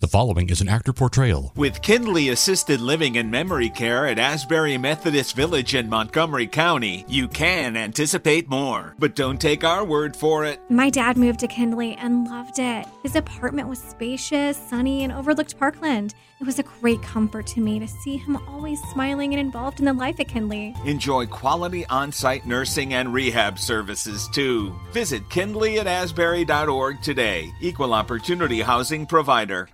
The following is an actor portrayal. With Kindly Assisted Living and Memory Care at Asbury Methodist Village in Montgomery County, you can anticipate more. But don't take our word for it. My dad moved to Kindly and loved it. His apartment was spacious, sunny, and overlooked Parkland. It was a great comfort to me to see him always smiling and involved in the life at Kindly. Enjoy quality on site nursing and rehab services too. Visit kindly at asbury.org today. Equal opportunity housing provider.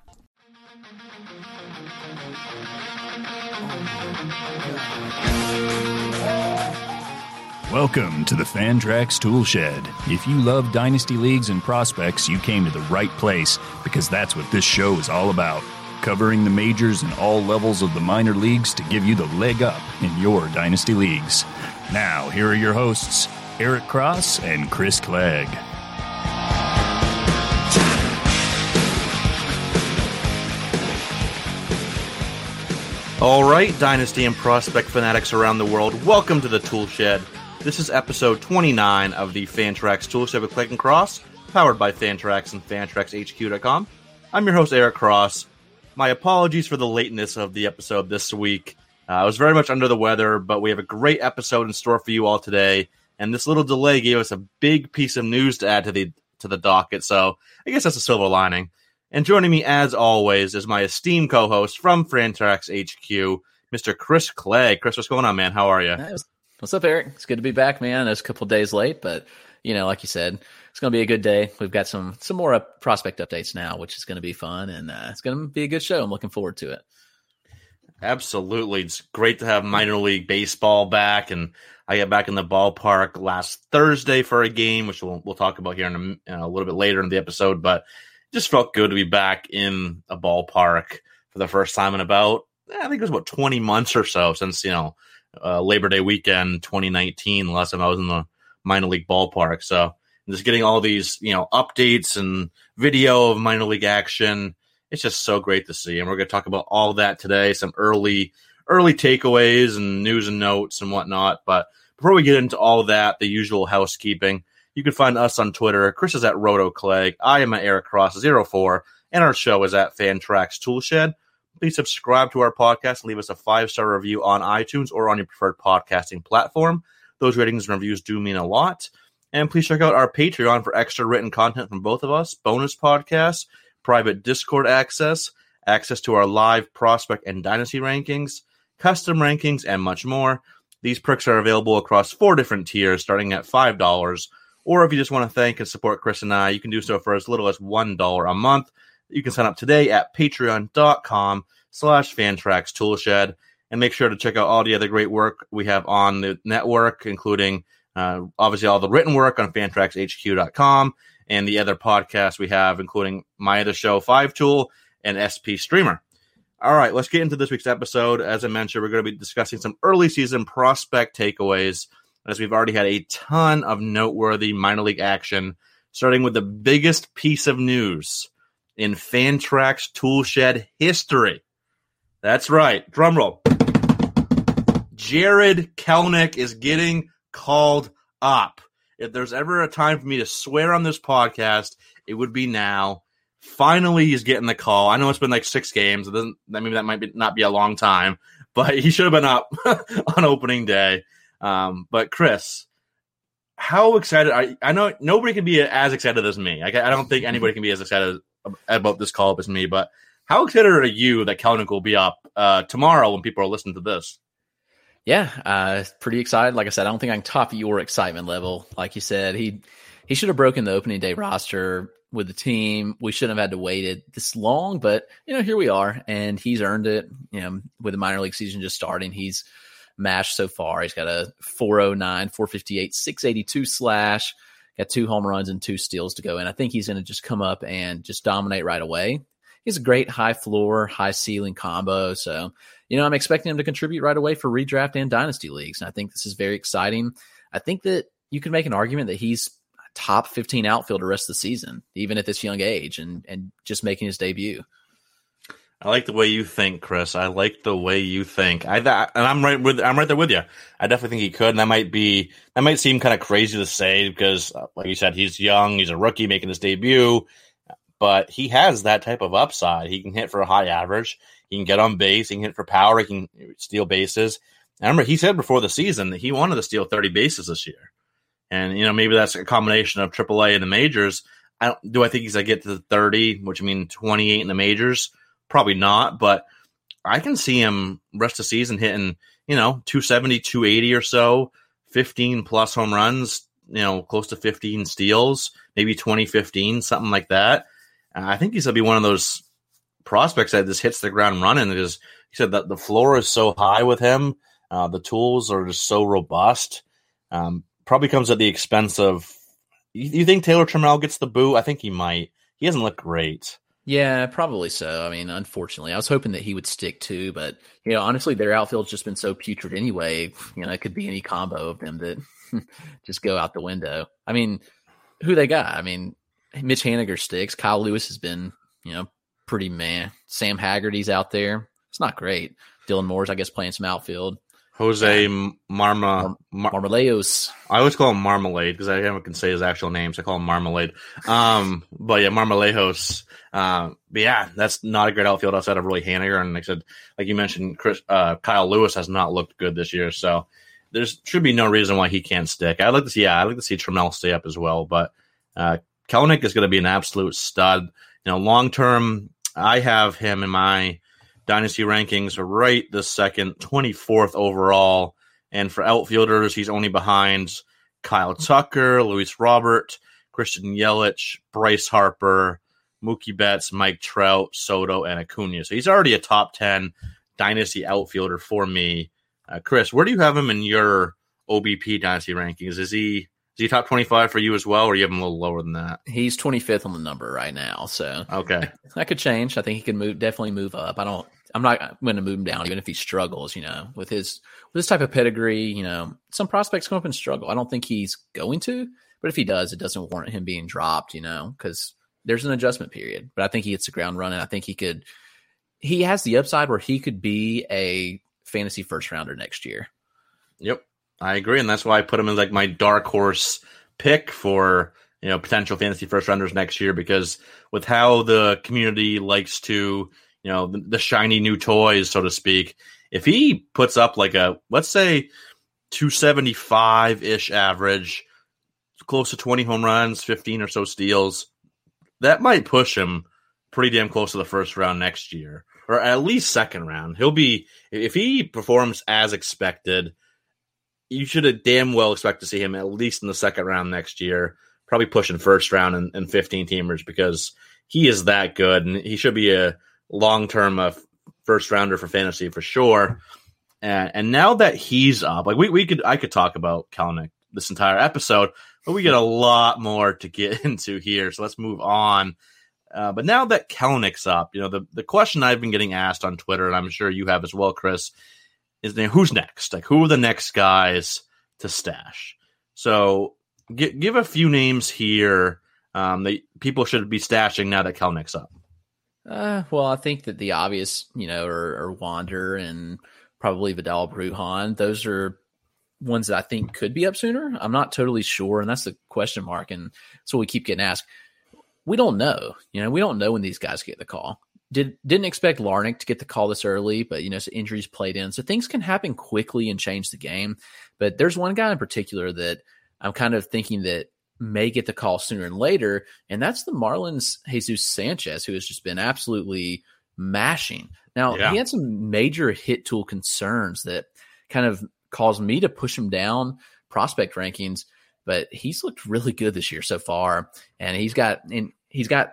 Welcome to the Fantrax Toolshed. If you love Dynasty Leagues and prospects, you came to the right place because that's what this show is all about. Covering the majors and all levels of the minor leagues to give you the leg up in your Dynasty Leagues. Now, here are your hosts, Eric Cross and Chris Clegg. All right, Dynasty and Prospect fanatics around the world, welcome to the Toolshed. This is episode 29 of the Fantrax Toolshed with Clegg and Cross, powered by Fantrax and FantraxHQ.com. I'm your host, Eric Cross. My apologies for the lateness of the episode this week. Uh, I was very much under the weather, but we have a great episode in store for you all today. And this little delay gave us a big piece of news to add to the to the docket. So I guess that's a silver lining. And joining me, as always, is my esteemed co-host from Fantrax HQ, Mr. Chris Clegg. Chris, what's going on, man? How are you? What's up, Eric? It's good to be back, man. It's a couple days late, but you know, like you said, it's going to be a good day. We've got some some more up, prospect updates now, which is going to be fun, and uh, it's going to be a good show. I'm looking forward to it. Absolutely, it's great to have minor league baseball back, and I got back in the ballpark last Thursday for a game, which we'll we'll talk about here in a, a little bit later in the episode, but it just felt good to be back in a ballpark for the first time in about I think it was about 20 months or so since you know uh, Labor Day weekend 2019. Last time I was in the minor league ballpark, so just getting all these you know updates and video of minor league action. It's just so great to see, and we're going to talk about all that today. Some early early takeaways and news and notes and whatnot. But before we get into all that, the usual housekeeping. You can find us on Twitter. Chris is at Roto Clegg. I am at Eric Cross 04 and our show is at Fantrax Toolshed. Please subscribe to our podcast and leave us a five star review on iTunes or on your preferred podcasting platform. Those ratings and reviews do mean a lot. And please check out our Patreon for extra written content from both of us, bonus podcasts, private Discord access, access to our live prospect and dynasty rankings, custom rankings, and much more. These perks are available across four different tiers, starting at $5 or if you just want to thank and support Chris and I, you can do so for as little as $1 a month. You can sign up today at patreon.com slash fantrax toolshed and make sure to check out all the other great work we have on the network, including uh, obviously all the written work on fantraxhq.com and the other podcasts we have, including my other show, Five Tool and SP Streamer. All right, let's get into this week's episode. As I mentioned, we're going to be discussing some early season prospect takeaways as we've already had a ton of noteworthy minor league action, starting with the biggest piece of news in Fantrax Toolshed history. That's right. Drumroll. Jarred Kelenic is getting called up. If there's ever a time for me to swear on this podcast, it would be now. Finally, he's getting the call. I know it's been like six games. It doesn't. I mean, that might be, not be a long time, but he should have been up on opening day. Um, but Chris, how excited? I, I know nobody can be as excited as me. I, I don't think anybody can be as excited about this call up as me. But how excited are you that Kelenic will be up uh, tomorrow when people are listening to this? Yeah, uh, pretty excited. Like I said, I don't think I can top your excitement level. Like you said, he he should have broken the opening day roster with the team. We shouldn't have had to wait it this long, but you know, here we are, and he's earned it. You know, with the minor league season just starting, he's mashed so far. He's got a 409, 458, 682 slash, got two home runs and two steals to go. And I think he's going to just come up and just dominate right away. He's a great high floor, high ceiling combo. So, you know, I'm expecting him to contribute right away for redraft and dynasty leagues. And I think this is very exciting. I think that you can make an argument that he's top 15 outfielder rest of the season, even at this young age and, and just making his debut. I like the way you think, Chris. I like the way you think. I and I'm right with I'm right there with you. I definitely think he could, and that might be that might seem kind of crazy to say because, uh, like you said, he's young, he's a rookie making his debut. but he has that type of upside. He can hit for a high average. He can get on base. He can hit for power. He can steal bases. I remember he said before the season that he wanted to steal 30 bases this year. And, you know, maybe that's a combination of AAA and the majors. I do I think he's going to get to the 30, which I mean 28 in the majors? Probably not, but I can see him rest of the season hitting, you know, 270, 280 or so, 15 plus home runs, you know, close to 15 steals, maybe 2015, something like that. I think he's going to be one of those prospects that just hits the ground running. Because he said that the floor is so high with him, uh, the tools are just so robust. Um, probably comes at the expense of. You, think Taylor Trammell gets the boo? I think he might. He hasn't looked great. Yeah, probably so. I mean, unfortunately, I was hoping that he would stick too, but you know, honestly, their outfield's just been so putrid anyway. You know, it could be any combo of them that just go out the window. I mean, who they got? I mean, Mitch Haniger sticks. Kyle Lewis has been, you know, pretty man. Sam Haggerty's out there. It's not great. Dylan Moore's, I guess, playing some outfield. Jose Marma Mar- Marmolejos. I always call him Marmalade because I never can say his actual name, so I call him Marmalade. Um, but yeah, Marmolejos. Uh, but yeah, that's not a great outfield outside of really Haniger. And like I said, like you mentioned, Chris, uh, Kyle Lewis has not looked good this year, so there should be no reason why he can't stick. I'd like to see, yeah, I'd like to see Trammell stay up as well. But uh, Kelenic is going to be an absolute stud. You know, long term, I have him in my dynasty rankings right the second, 24th overall. And for outfielders, he's only behind Kyle Tucker, Luis Robert, Christian Yelich, Bryce Harper, Mookie Betts, Mike Trout, Soto, and Acuna. So he's already a top 10 dynasty outfielder for me. Uh, Chris, where do you have him in your OBP dynasty rankings? Is he is he top 25 for you as well, or you have him a little lower than that? He's 25th on the number right now. So okay, that could change. I think he can move, definitely move up. I don't, I'm not going to move him down, even if he struggles, you know, with his, with this type of pedigree, you know, some prospects come up and struggle. I don't think he's going to, but if he does, it doesn't warrant him being dropped, you know, because there's an adjustment period. But I think he hits the ground running. I think he could, he has the upside where he could be a fantasy first rounder next year. Yep. I agree, and that's why I put him in like my dark horse pick for you know potential fantasy first rounders next year because with how the community likes to you know the, the shiny new toys, so to speak, if he puts up like a let's say 275 ish average, close to 20 home runs, 15 or so steals, that might push him pretty damn close to the first round next year or at least second round. He'll be if he performs as expected you should damn well expect to see him at least in the second round next year, probably pushing first round and, and 15 teamers because he is that good and he should be a long term uh, first rounder for fantasy for sure. And, and now that he's up, like we, we could, I could talk about Kelenic this entire episode, but we get a lot more to get into here. So let's move on. Uh, but now that Kelenic's up, you know, the, the question I've been getting asked on Twitter, and I'm sure you have as well, Chris, is there, who's next? Like, who are the next guys to stash? So, g- give a few names here um, that people should be stashing now that Kelenic's up. Uh, well, I think that the obvious, you know, are, are Wander and probably Vidal Bruján. Those are ones that I think could be up sooner. I'm not totally sure, and that's the question mark, and so we keep getting asked. We don't know. You know, we don't know when these guys get the call did didn't expect Larnick to get the call this early, but you know, so injuries played in, so things can happen quickly and change the game. But there's one guy in particular that I'm kind of thinking that may get the call sooner and later, and that's the Marlins Jesus Sanchez, who has just been absolutely mashing. Now yeah. he had some major hit tool concerns that kind of caused me to push him down prospect rankings, but he's looked really good this year so far, and he's got and he's got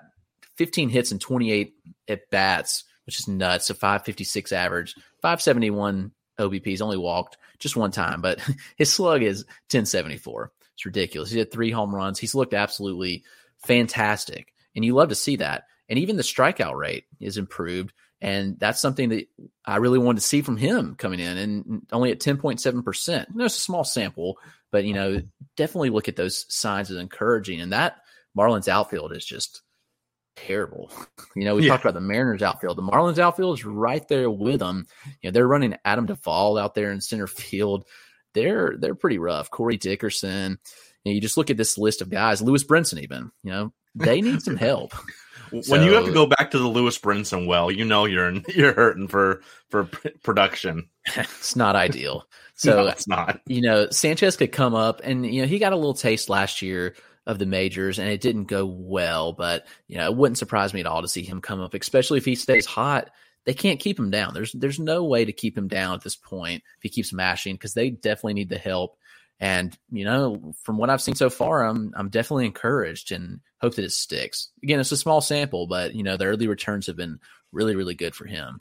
15 hits and 28 at bats, which is nuts. A 556 average, 571 OBP. He's only walked just one time, but his slug is 1074. It's ridiculous. He had three home runs. He's looked absolutely fantastic. And you love to see that. And even the strikeout rate is improved. And that's something that I really wanted to see from him coming in and only at 10.7%. No, it's a small sample, but, you know, definitely look at those signs as encouraging. And that Marlins outfield is just terrible. You know, we yeah. talked about the Mariners outfield. The Marlins outfield is right there with them. You know, they're running Adam Duvall out there in center field. They're they're pretty rough. Corey Dickerson. You, know, you just look at this list of guys. Lewis Brinson, even. You know, they need some help. when So- you have to go back to the Lewis Brinson well, you know you're in, you're hurting for for production. It's not ideal. So So no, it's not. you know, Sanchez could come up and, you know, he got a little taste last year of the majors and it didn't go well, but, you know, it wouldn't surprise me at all to see him come up, especially if he stays hot. They can't keep him down. There's there's no way to keep him down at this point if he keeps mashing because they definitely need the help. And you know, from what I've seen so far, I'm I'm definitely encouraged and hope that it sticks. Again, it's a small sample, but you know, the early returns have been really really good for him.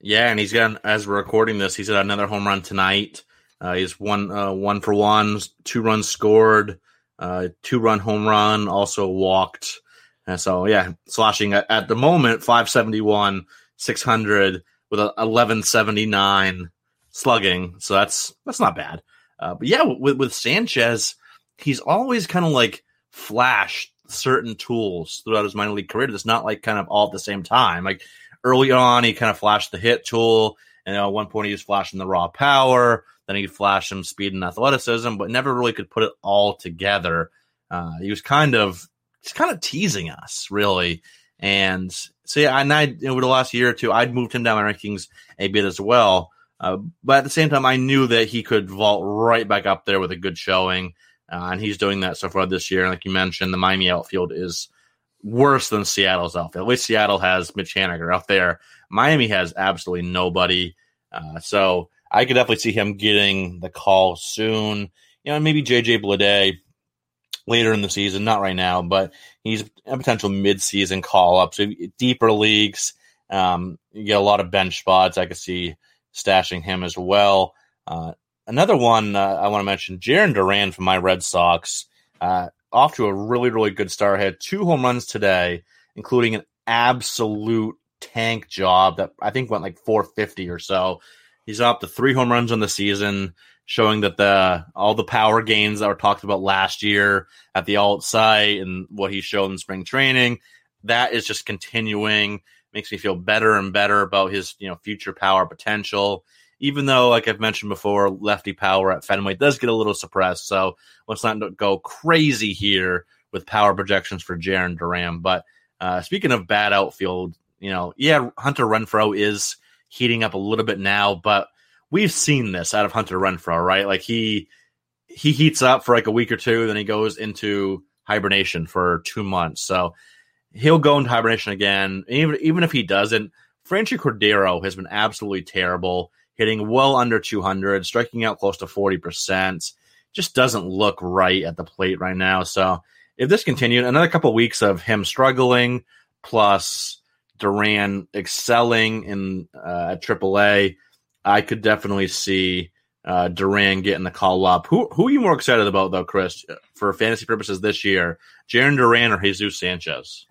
Yeah, and he's got as we're recording this, he's got another home run tonight. Uh, he's one uh, one for one, two runs scored, uh, two run home run, also walked. And so yeah, slashing at, at the moment five seventy one, six hundred with a eleven seventy nine slugging. So that's that's not bad. Uh, but yeah, with with Sanchez, he's always kind of like flashed certain tools throughout his minor league career. That's not like kind of all at the same time. Like early on, he kind of flashed the hit tool, and at one point he was flashing the raw power. Then he'd flash some speed and athleticism, but never really could put it all together. Uh, he was kind of he's kind of teasing us, really. And yeah, and I over the last year or two, I'd moved him down my rankings a bit as well. Uh, but at the same time, I knew that he could vault right back up there with a good showing, uh, and he's doing that so far this year. And like you mentioned, the Miami outfield is worse than Seattle's outfield. At least Seattle has Mitch Haniger out there. Miami has absolutely nobody. Uh, so I could definitely see him getting the call soon. You know, maybe JJ Bleday later in the season, not right now, but he's a potential mid-season call up. So deeper leagues, um, you get a lot of bench spots. I could see stashing him as well. Uh, another one uh, I want to mention, Jarren Duran from my Red Sox, uh, off to a really, really good start. Had two home runs today, including an absolute tank job that I think went like 450 or so. He's up to three home runs on the season, showing that the all the power gains that were talked about last year at the alt site and what he showed in spring training, that is just continuing. Makes me feel better and better about his you know future power potential. Even though, like I've mentioned before, lefty power at Fenway does get a little suppressed. So let's not go crazy here with power projections for Jarren Duran. But uh, speaking of bad outfield, you know, yeah, Hunter Renfroe is heating up a little bit now, but we've seen this out of Hunter Renfroe, right? Like he he heats up for like a week or two, then he goes into hibernation for two months. So he'll go into hibernation again. Even even if he doesn't, Franchy Cordero has been absolutely terrible, hitting well under 200, striking out close to 40%. Just doesn't look right at the plate right now. So if this continued, another couple of weeks of him struggling, plus Duran excelling in uh, at AAA, I could definitely see uh, Duran getting the call up. Who who are you more excited about though, Chris, for fantasy purposes this year? Jarren Duran or Jesus Sanchez?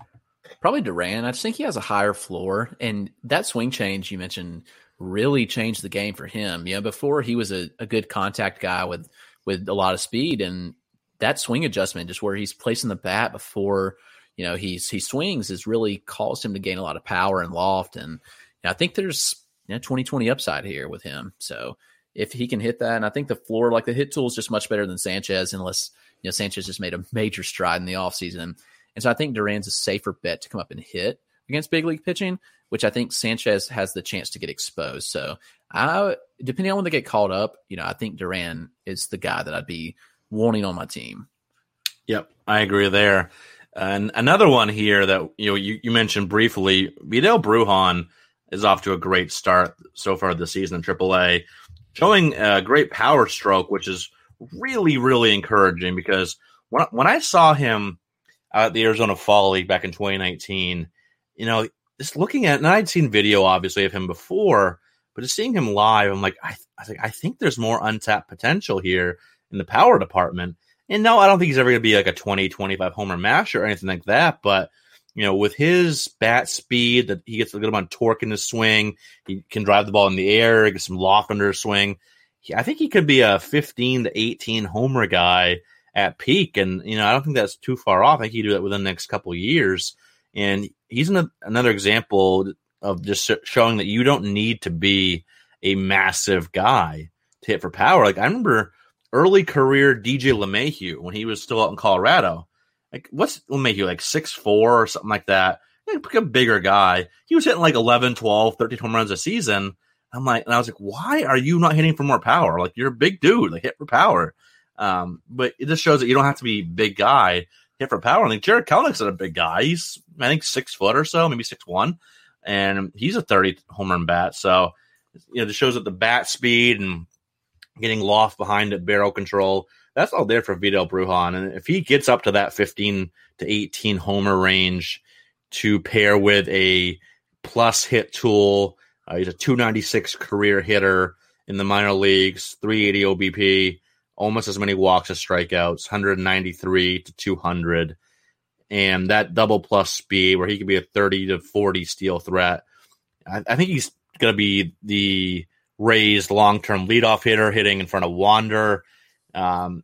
Probably Duran. I just think he has a higher floor, and that swing change you mentioned really changed the game for him. You know, before he was a, a good contact guy with with a lot of speed, and that swing adjustment, just where he's placing the bat before you know he's he swings, has really caused him to gain a lot of power and loft. And know, I think there's you know, 2020 upside here with him. So if he can hit that, and I think the floor, like the hit tool, is just much better than Sanchez, unless you know Sanchez just made a major stride in the offseason. And so I think Duran's a safer bet to come up and hit against big league pitching, which I think Sanchez has the chance to get exposed. So I, depending on when they get called up, you know, I think Duran is the guy that I'd be wanting on my team. Yep, I agree there. And another one here that you know you, you mentioned briefly, Vidal Brujan is off to a great start so far this season in AAA, showing a great power stroke, which is really really encouraging because when when I saw him at the Arizona Fall League back in 2019, you know, just looking at and I'd seen video obviously of him before, but just seeing him live, I'm like, I I think I think there's more untapped potential here in the power department. And no, I don't think he's ever going to be like a 20, 25 homer mash or anything like that. But, you know, with his bat speed, that he gets a good amount of torque in his swing, he can drive the ball in the air, get some loft under his swing. He, I think he could be a 15 to 18 homer guy at peak. And, you know, I don't think that's too far off. I think he do that within the next couple years. And he's an, another example of just showing that you don't need to be a massive guy to hit for power. Like I remember early career DJ LeMahieu when he was still out in Colorado. Like what's will make you like six four or something like that. Like a bigger guy. He was hitting like 11, 12, 13 home runs a season. I'm like, and I was like, why are you not hitting for more power? Like you're a big dude, like hit for power. Um, but it just shows that you don't have to be big guy hit for power. I think Jarred Kelenic's a big guy. He's I think six foot or so, maybe six one, and he's a 30 home run bat. So you know, this shows that the bat speed and getting loft behind it, barrel control, that's all there for Vidal Brujan. And if he gets up to that 15 to 18 homer range to pair with a plus hit tool, uh, he's a 296 career hitter in the minor leagues, 380 OBP, almost as many walks as strikeouts, 193 to 200. And that double plus speed where he could be a 30 to 40 steal threat. I, I think he's going to be the Rays long term leadoff hitter hitting in front of Wander. Um,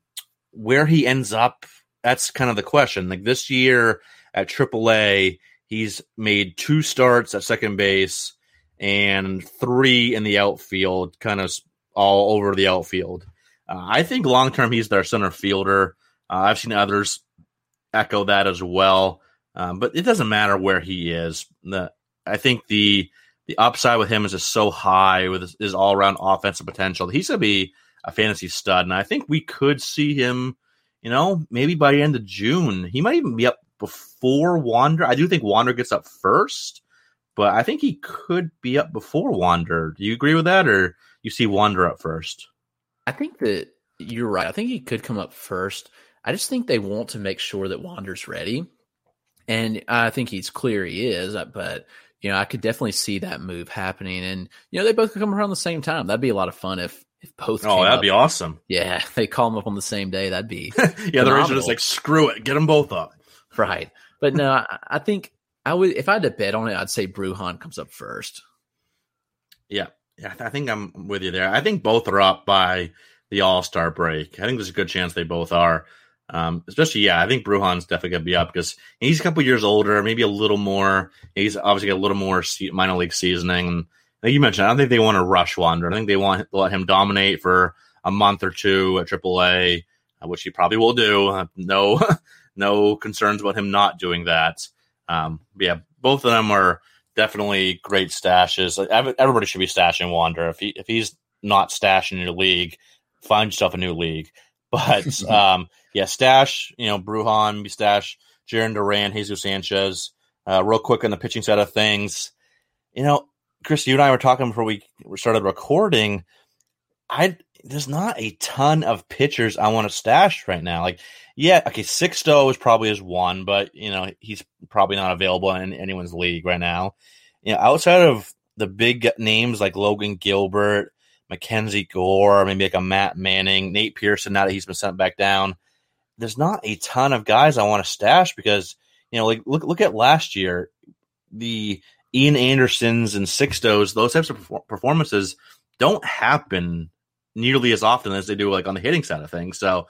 where he ends up, that's kind of the question. Like this year at AAA, he's made two starts at second base and three in the outfield, kind of all over the outfield. Uh, I think long term he's their center fielder. Uh, I've seen others echo that as well, um, but it doesn't matter where he is. The, I think the the upside with him is just so high with his, his all around offensive potential. He's gonna be a fantasy stud, and I think we could see him. You know, maybe by the end of June, he might even be up before Wander. I do think Wander gets up first, but I think he could be up before Wander. Do you agree with that, or you see Wander up first? I think that you're right. I think he could come up first. I just think they want to make sure that Wander's ready. And I think he's clear he is, uh, but you know, I could definitely see that move happening. And you know, they both could come around the same time. That'd be a lot of fun if if both. Oh, that'd up. be awesome. Yeah, they call them up on the same day. That'd be yeah. The Rays are just like screw it, get them both up. Right, but no, I, I think I would if I had to bet on it, I'd say Brujan comes up first. Yeah, yeah, I think I'm with you there. I think both are up by the All Star break. I think there's a good chance they both are. Um, especially, yeah, I think Brujan's definitely going to be up because he's a couple years older, maybe a little more. He's obviously got a little more minor league seasoning. Like you mentioned, I don't think they want to rush Wander. I think they want to let him dominate for a month or two at AAA, uh, which he probably will do. Uh, no, no concerns about him not doing that. Um, yeah, both of them are definitely great stashes. Everybody should be stashing Wander. If he if he's not stashing in your league, find yourself a new league. But um, yeah, stash, you know, Brujan, stash Jarren Duran, Jesus Sanchez. Uh, real quick on the pitching side of things, you know, Chris, you and I were talking before we started recording. I there's not a ton of pitchers I want to stash right now. Like, yeah, okay, Sixto is probably his one, but you know he's probably not available in anyone's league right now. You know, outside of the big names like Logan Gilbert, Mackenzie Gore, maybe like a Matt Manning, Nate Pearson. Now that he's been sent back down, there's not a ton of guys I want to stash because you know, like look look at last year, the Ian Andersons and Sixtos, those types of performances don't happen nearly as often as they do like on the hitting side of things. So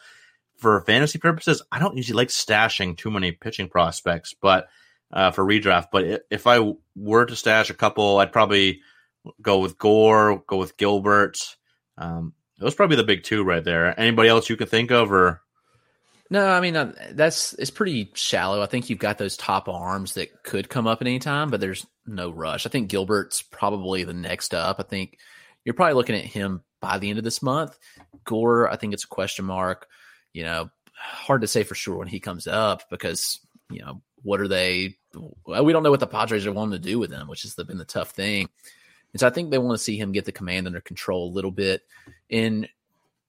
for fantasy purposes, I don't usually like stashing too many pitching prospects, but uh, for redraft. But if I were to stash a couple, I'd probably go with Gore, go with Gilbert. Um, those probably the big two right there. Anybody else you can think of, or no? I mean, uh, that's it's pretty shallow. I think you've got those top arms that could come up at any time, but there's no rush. I think Gilbert's probably the next up. I think you're probably looking at him by the end of this month. Gore, I think it's a question mark. You know, hard to say for sure when he comes up because you know what are they? We don't know what the Padres are wanting to do with him, which has been the tough thing. And so I think they want to see him get the command under control a little bit in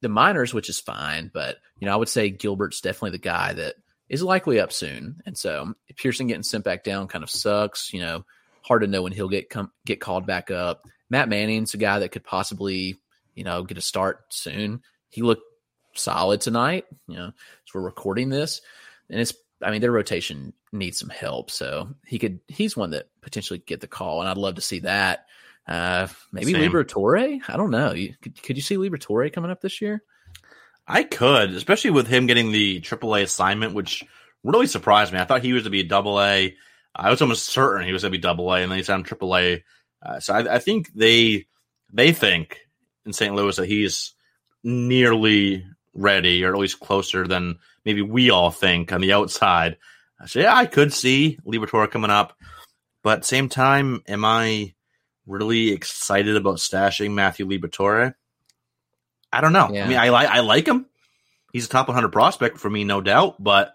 the minors, which is fine. But, you know, I would say Gilbert's definitely the guy that is likely up soon. And so Pearson getting sent back down kind of sucks. You know, hard to know when he'll get come, get called back up. Matt Manning's a guy that could possibly, you know, get a start soon. He looked solid tonight, you know, as we're recording this. And it's I mean, their rotation needs some help. So he could he's one that potentially get the call. And I'd love to see that. Uh, maybe Same. Liberatore. I don't know. You, could, could you see Liberatore coming up this year? I could, especially with him getting the AAA assignment, which really surprised me. I thought he was to be a double A. I was almost certain he was going to be double A, and then he's on triple A. Uh, so I, I, think they they think in St. Louis that he's nearly ready, or at least closer than maybe we all think on the outside. So yeah, I could see Liberatore coming up, but same time, am I really excited about stashing Matthew Liberatore? I don't know. Yeah. I mean, I like I like him. He's a top 100 prospect for me, no doubt. But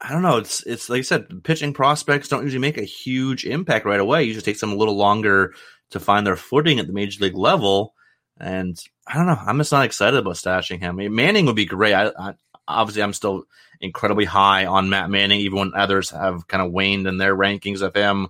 I don't know. It's it's like I said, pitching prospects don't usually make a huge impact right away. It usually takes them a little longer to find their footing at the major league level. And I don't know. I'm just not excited about stashing him. I mean, Manning would be great. I, I obviously I'm still incredibly high on Matt Manning, even when others have kind of waned in their rankings of him.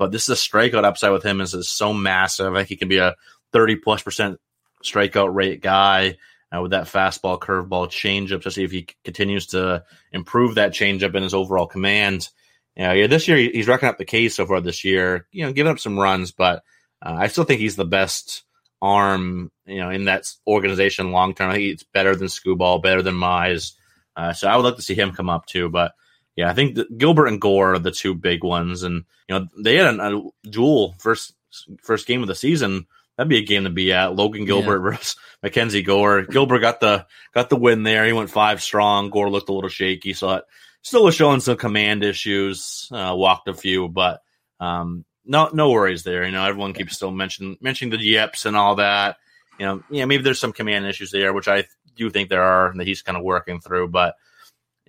But this is a strikeout upside with him is, is so massive. I think he can be a 30 plus percent strikeout rate guy uh, with that fastball, curveball, changeup, especially if he continues to improve that changeup in his overall command. Yeah, yeah. This year he's racking up the case so far this year. You know, giving up some runs, but uh, I still think he's the best arm. You know, in that organization long term. I think it's better than Skubal, better than Mize. Uh, so I would like to see him come up too. But yeah, I think Gilbert and Gore are the two big ones, and you know they had a, a duel first first game of the season. That'd be a game to be at. Logan Gilbert versus Mackenzie Gore. Gilbert got the got the win there. He went five strong. Gore looked a little shaky, so it still was showing some command issues. Uh, walked a few, but um, no no worries there. You know, everyone keeps still mentioning mentioning the yips and all that. You know, yeah, maybe there's some command issues there, which I do think there are, and that he's kind of working through. But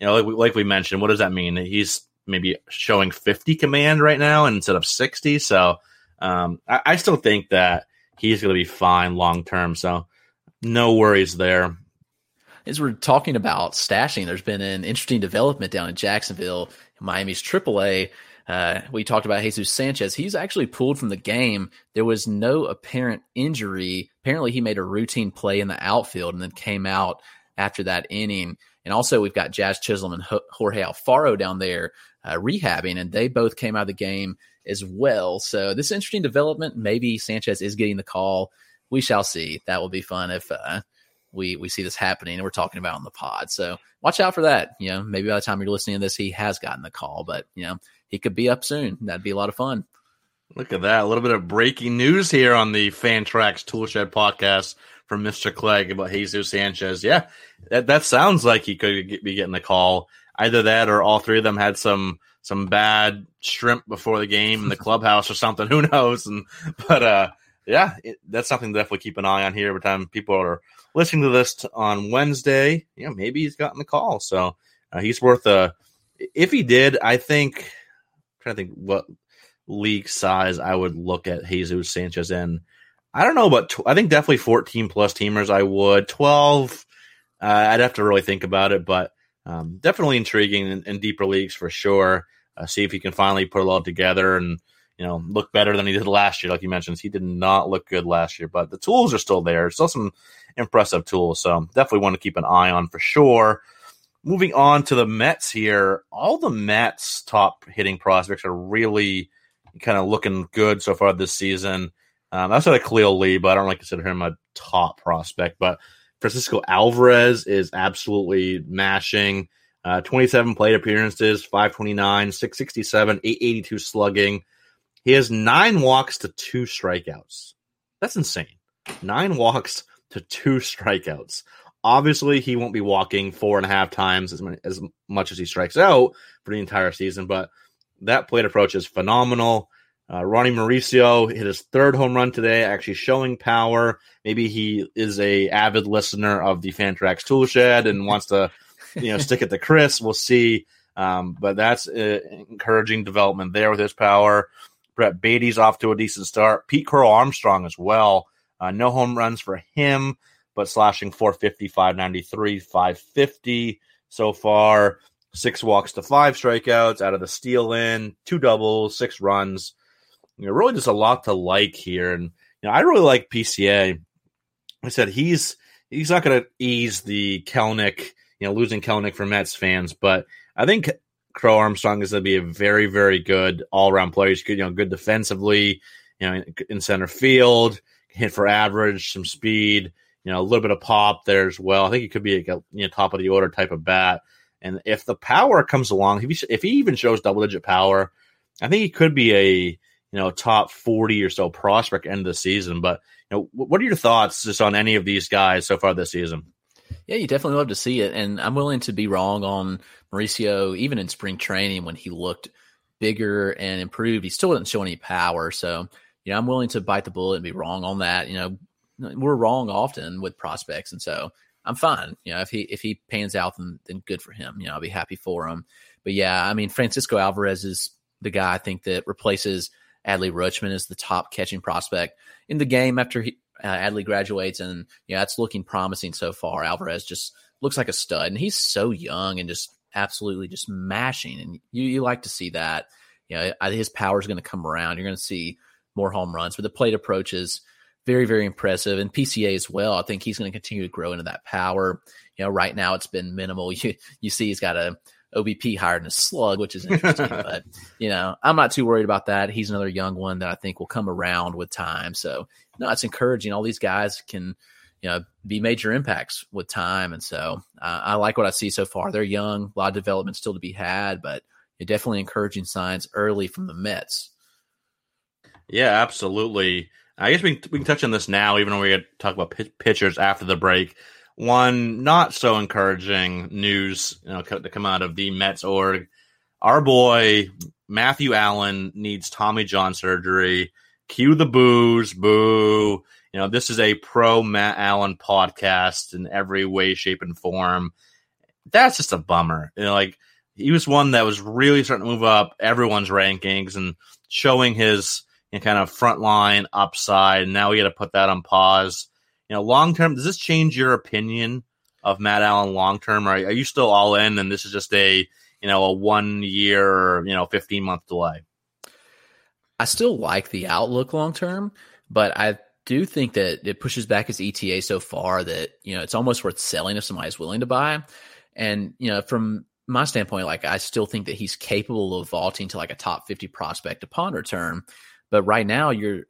you know, like we, like we mentioned, what does that mean? He's maybe showing 50 command right now instead of 60. So um, I, I still think that he's going to be fine long term. So no worries there. As we're talking about stashing, there's been an interesting development down in Jacksonville, Miami's AAA. Uh, we talked about Jesus Sanchez. He's actually pulled from the game. There was no apparent injury. Apparently, he made a routine play in the outfield and then came out after that inning. And also, we've got Jazz Chisholm and Jorge Alfaro down there uh, rehabbing, and they both came out of the game as well. So, this interesting development. Maybe Sanchez is getting the call. We shall see. That will be fun if uh, we we see this happening and we're talking about on the pod. So watch out for that. You know, maybe by the time you're listening to this, he has gotten the call, but you know, he could be up soon. That'd be a lot of fun. Look at that. A little bit of breaking news here on the Fantrax Toolshed podcast from Mr. Clegg about Jesus Sanchez. Yeah, that, that sounds like he could get, be getting the call. Either that or all three of them had some some bad shrimp before the game in the clubhouse or something. Who knows? And but uh yeah, it, that's something to definitely keep an eye on here every time people are listening to this on Wednesday. Yeah, maybe he's gotten the call. So uh, he's worth a. If he did, I think. I'm trying to think what league size I would look at Jesus Sanchez in. I don't know, but tw- I think definitely 14 plus teamers. I would 12. Uh, I'd have to really think about it, but um, definitely intriguing in, in deeper leagues for sure. Uh, see if he can finally put it all together and you know look better than he did last year. Like you mentioned, he did not look good last year, but the tools are still there. Still some impressive tools, so definitely want to keep an eye on for sure. Moving on to the Mets here, all the Mets top hitting prospects are really kind of looking good so far this season. Um, outside of Khalil Lee, but I don't really consider him a top prospect. But Francisco Alvarez is absolutely mashing. Uh, 27 plate appearances, 529, 667, 882 slugging. He has nine walks to two strikeouts. That's insane. Nine walks to two strikeouts. Obviously, he won't be walking four and a half times as, many, as much as he strikes out for the entire season, but that plate approach is phenomenal. Uh, Ronnie Mauricio hit his third home run today, actually showing power. Maybe he is a avid listener of the Fantrax Toolshed and wants to, you know, stick it to Chris. We'll see. Um, but that's uh, encouraging development there with his power. Brett Baty's off to a decent start. Pete Crow Armstrong as well. Uh, no home runs for him, but slashing 450, 593, 550 so far. Six walks to five strikeouts out of the steal in, two doubles, six runs. You know, really just a lot to like here. And you know, I really like PCA. I said he's he's not going to ease the Kelenic, you know, losing Kelenic for Mets fans, but I think Crow Armstrong is going to be a very, very good all around player. He's good, you know, good defensively, you know, in, in center field, hit for average, some speed, you know, a little bit of pop there as well. I think he could be a you know top of the order type of bat. And if the power comes along, if he, if he even shows double digit power, I think he could be a you know top forty or so prospect end of the season. But you know, what are your thoughts just on any of these guys so far this season? Yeah, you definitely love to see it. And I'm willing to be wrong on Mauricio, even in spring training when he looked bigger and improved. He still didn't show any power. So, you know, I'm willing to bite the bullet and be wrong on that. You know, we're wrong often with prospects. And so I'm fine. You know, if he if he pans out, then then good for him. You know, I'll be happy for him. But yeah, I mean, Francisco Alvarez is the guy I think that replaces Adley Rutschman is the top catching prospect in the game after he, uh, Adley graduates, and yeah, it's looking promising so far. Alvarez just looks like a stud, and he's so young and just absolutely just mashing, and you you like to see that. You know, his power is going to come around. You're going to see more home runs, but the plate approach is very, very impressive. And PCA as well. I think he's going to continue to grow into that power. You know, right now it's been minimal. You you see he's got a OBP higher than a slug, which is interesting. but you know, I'm not too worried about that. He's another young one that I think will come around with time. So no, it's encouraging. All these guys can, you know, be major impacts with time. And so uh, I like what I see so far. They're young, a lot of development still to be had, but definitely encouraging signs early from the Mets. Yeah, absolutely. I guess we can, we can touch on this now, even going to talk about pitchers after the break. One not so encouraging news you know, to come out of the Mets org. Our boy Matthew Allan needs Tommy John surgery. Cue the boos, boo. You know, this is a pro Matt Allan podcast in every way, shape, and form. That's just a bummer. You know, like he was one that was really starting to move up everyone's rankings and showing his you know, kind of frontline upside. And now we got to put that on pause. You know, long term, does this change your opinion of Matt Allan long term? Are, are you still all in? And this is just a you know a one year, you know, fifteen month delay. I still like the outlook long term, but I do think that it pushes back his ETA so far that you know it's almost worth selling if somebody's willing to buy. And you know, from my standpoint, like I still think that he's capable of vaulting to like a top fifty prospect upon return. But right now, you're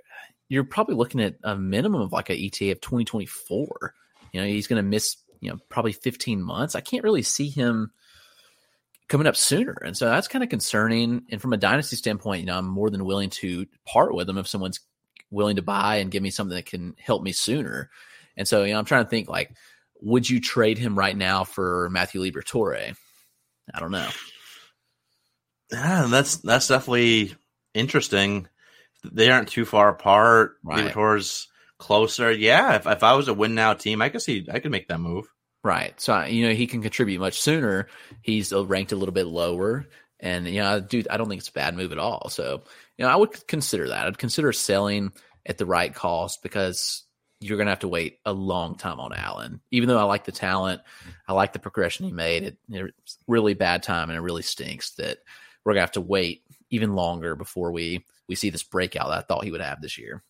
you're probably looking at a minimum of like an ETA of 2024. You know, he's going to miss you know probably 15 months. I can't really see him coming up sooner, and so that's kind of concerning. And from a dynasty standpoint, you know, I'm more than willing to part with him if someone's willing to buy and give me something that can help me sooner. And so, you know, I'm trying to think like, would you trade him right now for Matthew Liberatore? I don't know. Yeah, that's that's definitely interesting they aren't too far apart. Right. Closer. Yeah, if, if I was a win now team, I could see I could make that move. Right. So you know he can contribute much sooner. He's uh, ranked a little bit lower, and you know, dude, I don't think it's a bad move at all. So you know, I would consider that. I'd consider selling at the right cost because you're going to have to wait a long time on Allan. Even though I like the talent, I like the progression he made. It, it's really bad time, and it really stinks that we're going to have to wait even longer before we we see this breakout that I thought he would have this year.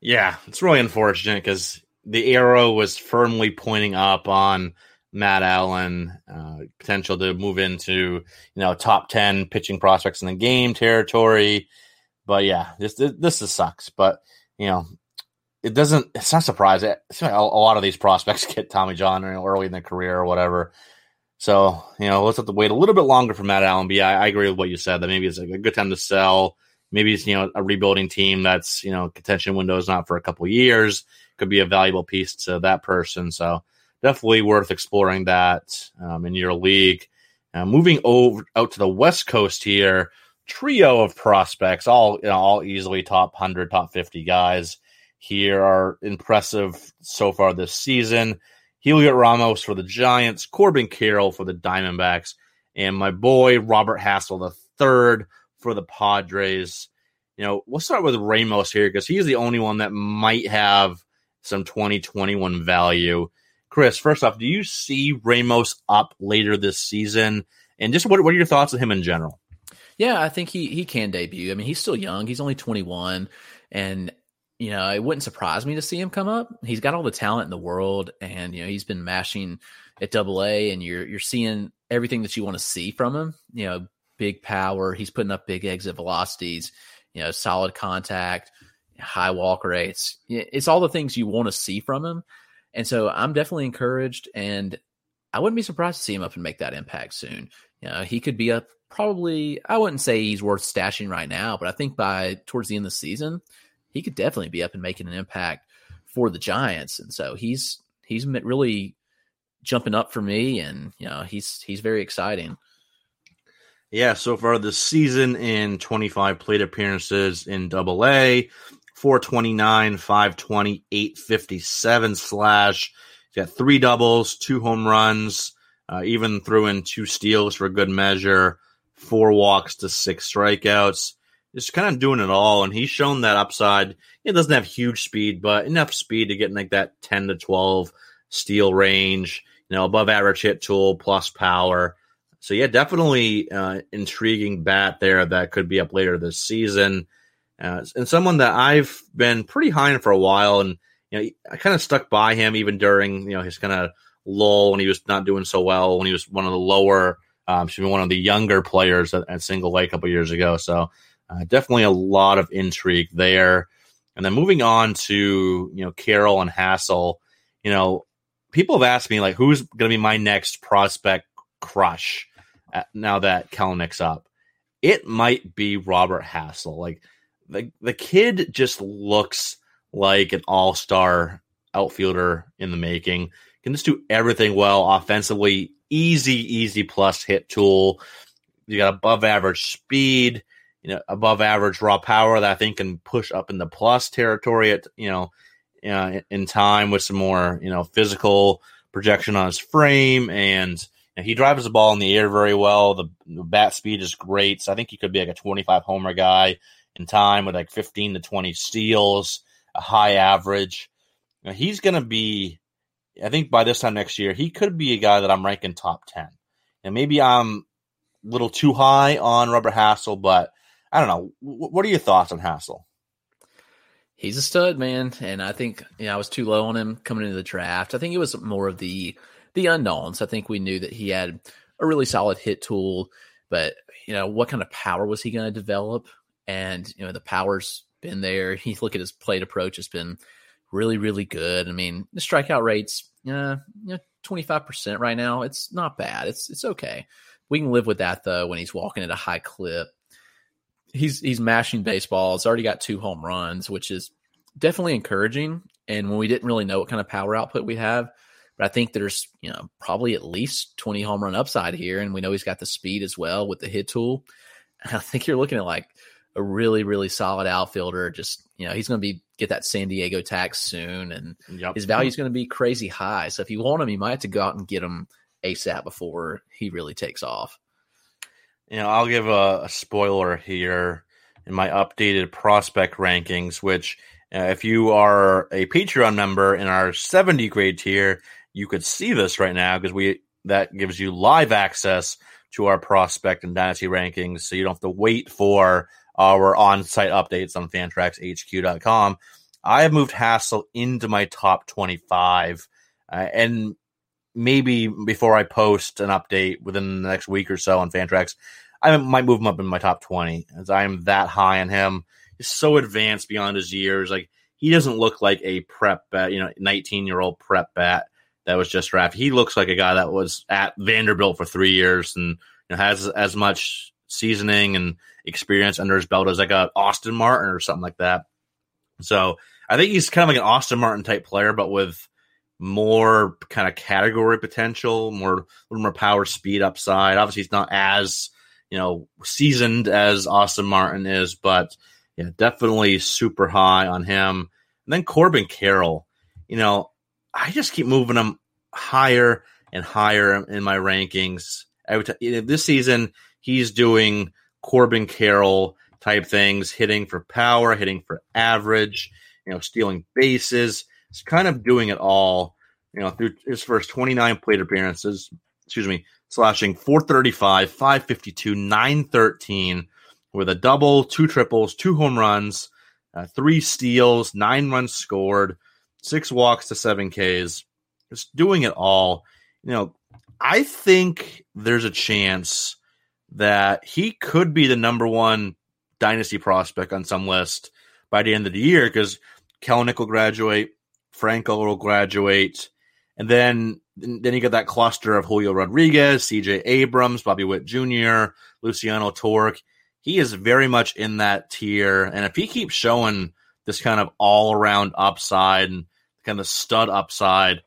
Yeah, it's really unfortunate because the arrow was firmly pointing up on Matt Allan, uh, potential to move into you know top ten pitching prospects in the game territory. But yeah, this this, this sucks. But you know, it doesn't. It's not surprising. A lot of these prospects get Tommy John early in their career or whatever. So you know, let's have to wait a little bit longer for Matt Allan. But yeah, I, agree with what you said. That maybe it's like a good time to sell maybe it's you know a rebuilding team that's you know contention windows not for a couple years could be a valuable piece to that person. So definitely worth exploring that um, in your league. Moving over out to the West Coast here, trio of prospects, all you know, all easily top hundred, top fifty guys here are impressive so far this season. Heliot Ramos for the Giants, Corbin Carroll for the Diamondbacks, and my boy Robert Hassell the third for the Padres. You know, we'll start with Ramos here because he's the only one that might have some 2021 value. Chris, first off, do you see Ramos up later this season? And just what, what are your thoughts on him in general? Yeah, I think he he can debut. I mean, he's still young. He's only 21 and you know, it wouldn't surprise me to see him come up. He's got all the talent in the world and you know, he's been mashing at double A and you're you're seeing everything that you want to see from him. You know, big power. He's putting up big exit velocities, you know, solid contact, high walk rates. It's all the things you want to see from him. And so I'm definitely encouraged and I wouldn't be surprised to see him up and make that impact soon. You know, he could be up probably I wouldn't say he's worth stashing right now, but I think by towards the end of the season, he could definitely be up and making an impact for the Giants. And so he's he's really jumping up for me, and you know he's he's very exciting. Yeah, so far this season in 25 plate appearances in Double A, 429, 520, 857 slash. He's got three doubles, two home runs, uh, even threw in two steals for good measure, four walks to six strikeouts. Just kind of doing it all, and he's shown that upside. He doesn't have huge speed, but enough speed to get in like that 10 to 12 steal range. You know, above average hit tool plus power. So yeah, definitely uh, intriguing bat there that could be up later this season, uh, and someone that I've been pretty high on for a while, and you know I kind of stuck by him even during you know his kind of lull when he was not doing so well when he was one of the lower, um, should be one of the younger players at, at Single A a couple years ago. So uh, definitely a lot of intrigue there. And then moving on to you know Carroll and Hassell, you know people have asked me like who's going to be my next prospect crush now that Kelenic's up. It might be Robert Hassell. Like the the kid just looks like an all star outfielder in the making. Can just do everything well offensively. Easy, easy plus hit tool. You got above average speed, you know, above average raw power that I think can push up in the plus territory at you know, uh, in time with some more you know physical projection on his frame and he drives the ball in the air very well. The, the, bat speed is great. So I think he could be like a 25 homer guy in time with like 15 to 20 steals, a high average. Now he's going to be, I think by this time next year, he could be a guy that I'm ranking top 10. And maybe I'm a little too high on Robert Hassell, but I don't know. What are your thoughts on Hassell? He's a stud, man. And I think, you know, I was too low on him coming into the draft. I think it was more of the, the unknowns. I think we knew that he had a really solid hit tool, but you know, what kind of power was he going to develop? And you know, the power's been there. He look at his plate approach has been really, really good. I mean, the strikeout rates, uh, you know, twenty five percent right now. It's not bad. It's it's okay. We can live with that though when he's walking at a high clip. He's he's mashing baseballs. Already got two home runs, which is definitely encouraging. And when we didn't really know what kind of power output we have, but I think there's, you know, probably at least 20 home run upside here. And we know he's got the speed as well with the hit tool. And I think you're looking at like a really, really solid outfielder. Just, you know, he's going to be get that San Diego tax soon and yep. his value is going to be crazy high. So if you want him, you might have to go out and get him ASAP before he really takes off. You know, I'll give a, a spoiler here in my updated prospect rankings, which uh, if you are a Patreon member in our 70 grade tier, you could see this right now because we that gives you live access to our prospect and dynasty rankings, so you don't have to wait for our on-site updates on fantraxhq.com. I have moved Hassell into my top 25, uh, and maybe before I post an update within the next week or so on Fantrax, I might move him up in my top 20 as I am that high on him. He's so advanced beyond his years. Like he doesn't look like a prep bat, you know, 19 year old prep bat that was just drafted. He looks like a guy that was at Vanderbilt for three years and you know, has as much seasoning and experience under his belt as like a Austin Martin or something like that. So I think he's kind of like an Austin Martin type player, but with more kind of category potential, more a little more power, speed, upside. Obviously, he's not as you know seasoned as Austin Martin is, but yeah, definitely super high on him. And then Corbin Carroll, you know, I just keep moving him higher and higher in my rankings. Every time, this season, he's doing Corbin Carroll type things, hitting for power, hitting for average, you know, stealing bases. He's kind of doing it all, you know, through his first 29 plate appearances, excuse me, slashing 435, 552, 913 with a double, two triples, two home runs, uh, three steals, nine runs scored, six walks to seven Ks, just doing it all. You know, I think there's a chance that he could be the number one dynasty prospect on some list by the end of the year because Kelenic will graduate, Franco will graduate, and then then you get that cluster of Julio Rodriguez, C.J. Abrams, Bobby Witt Jr., Luciano Tork. He is very much in that tier, and if he keeps showing this kind of all around upside and kind of stud upside.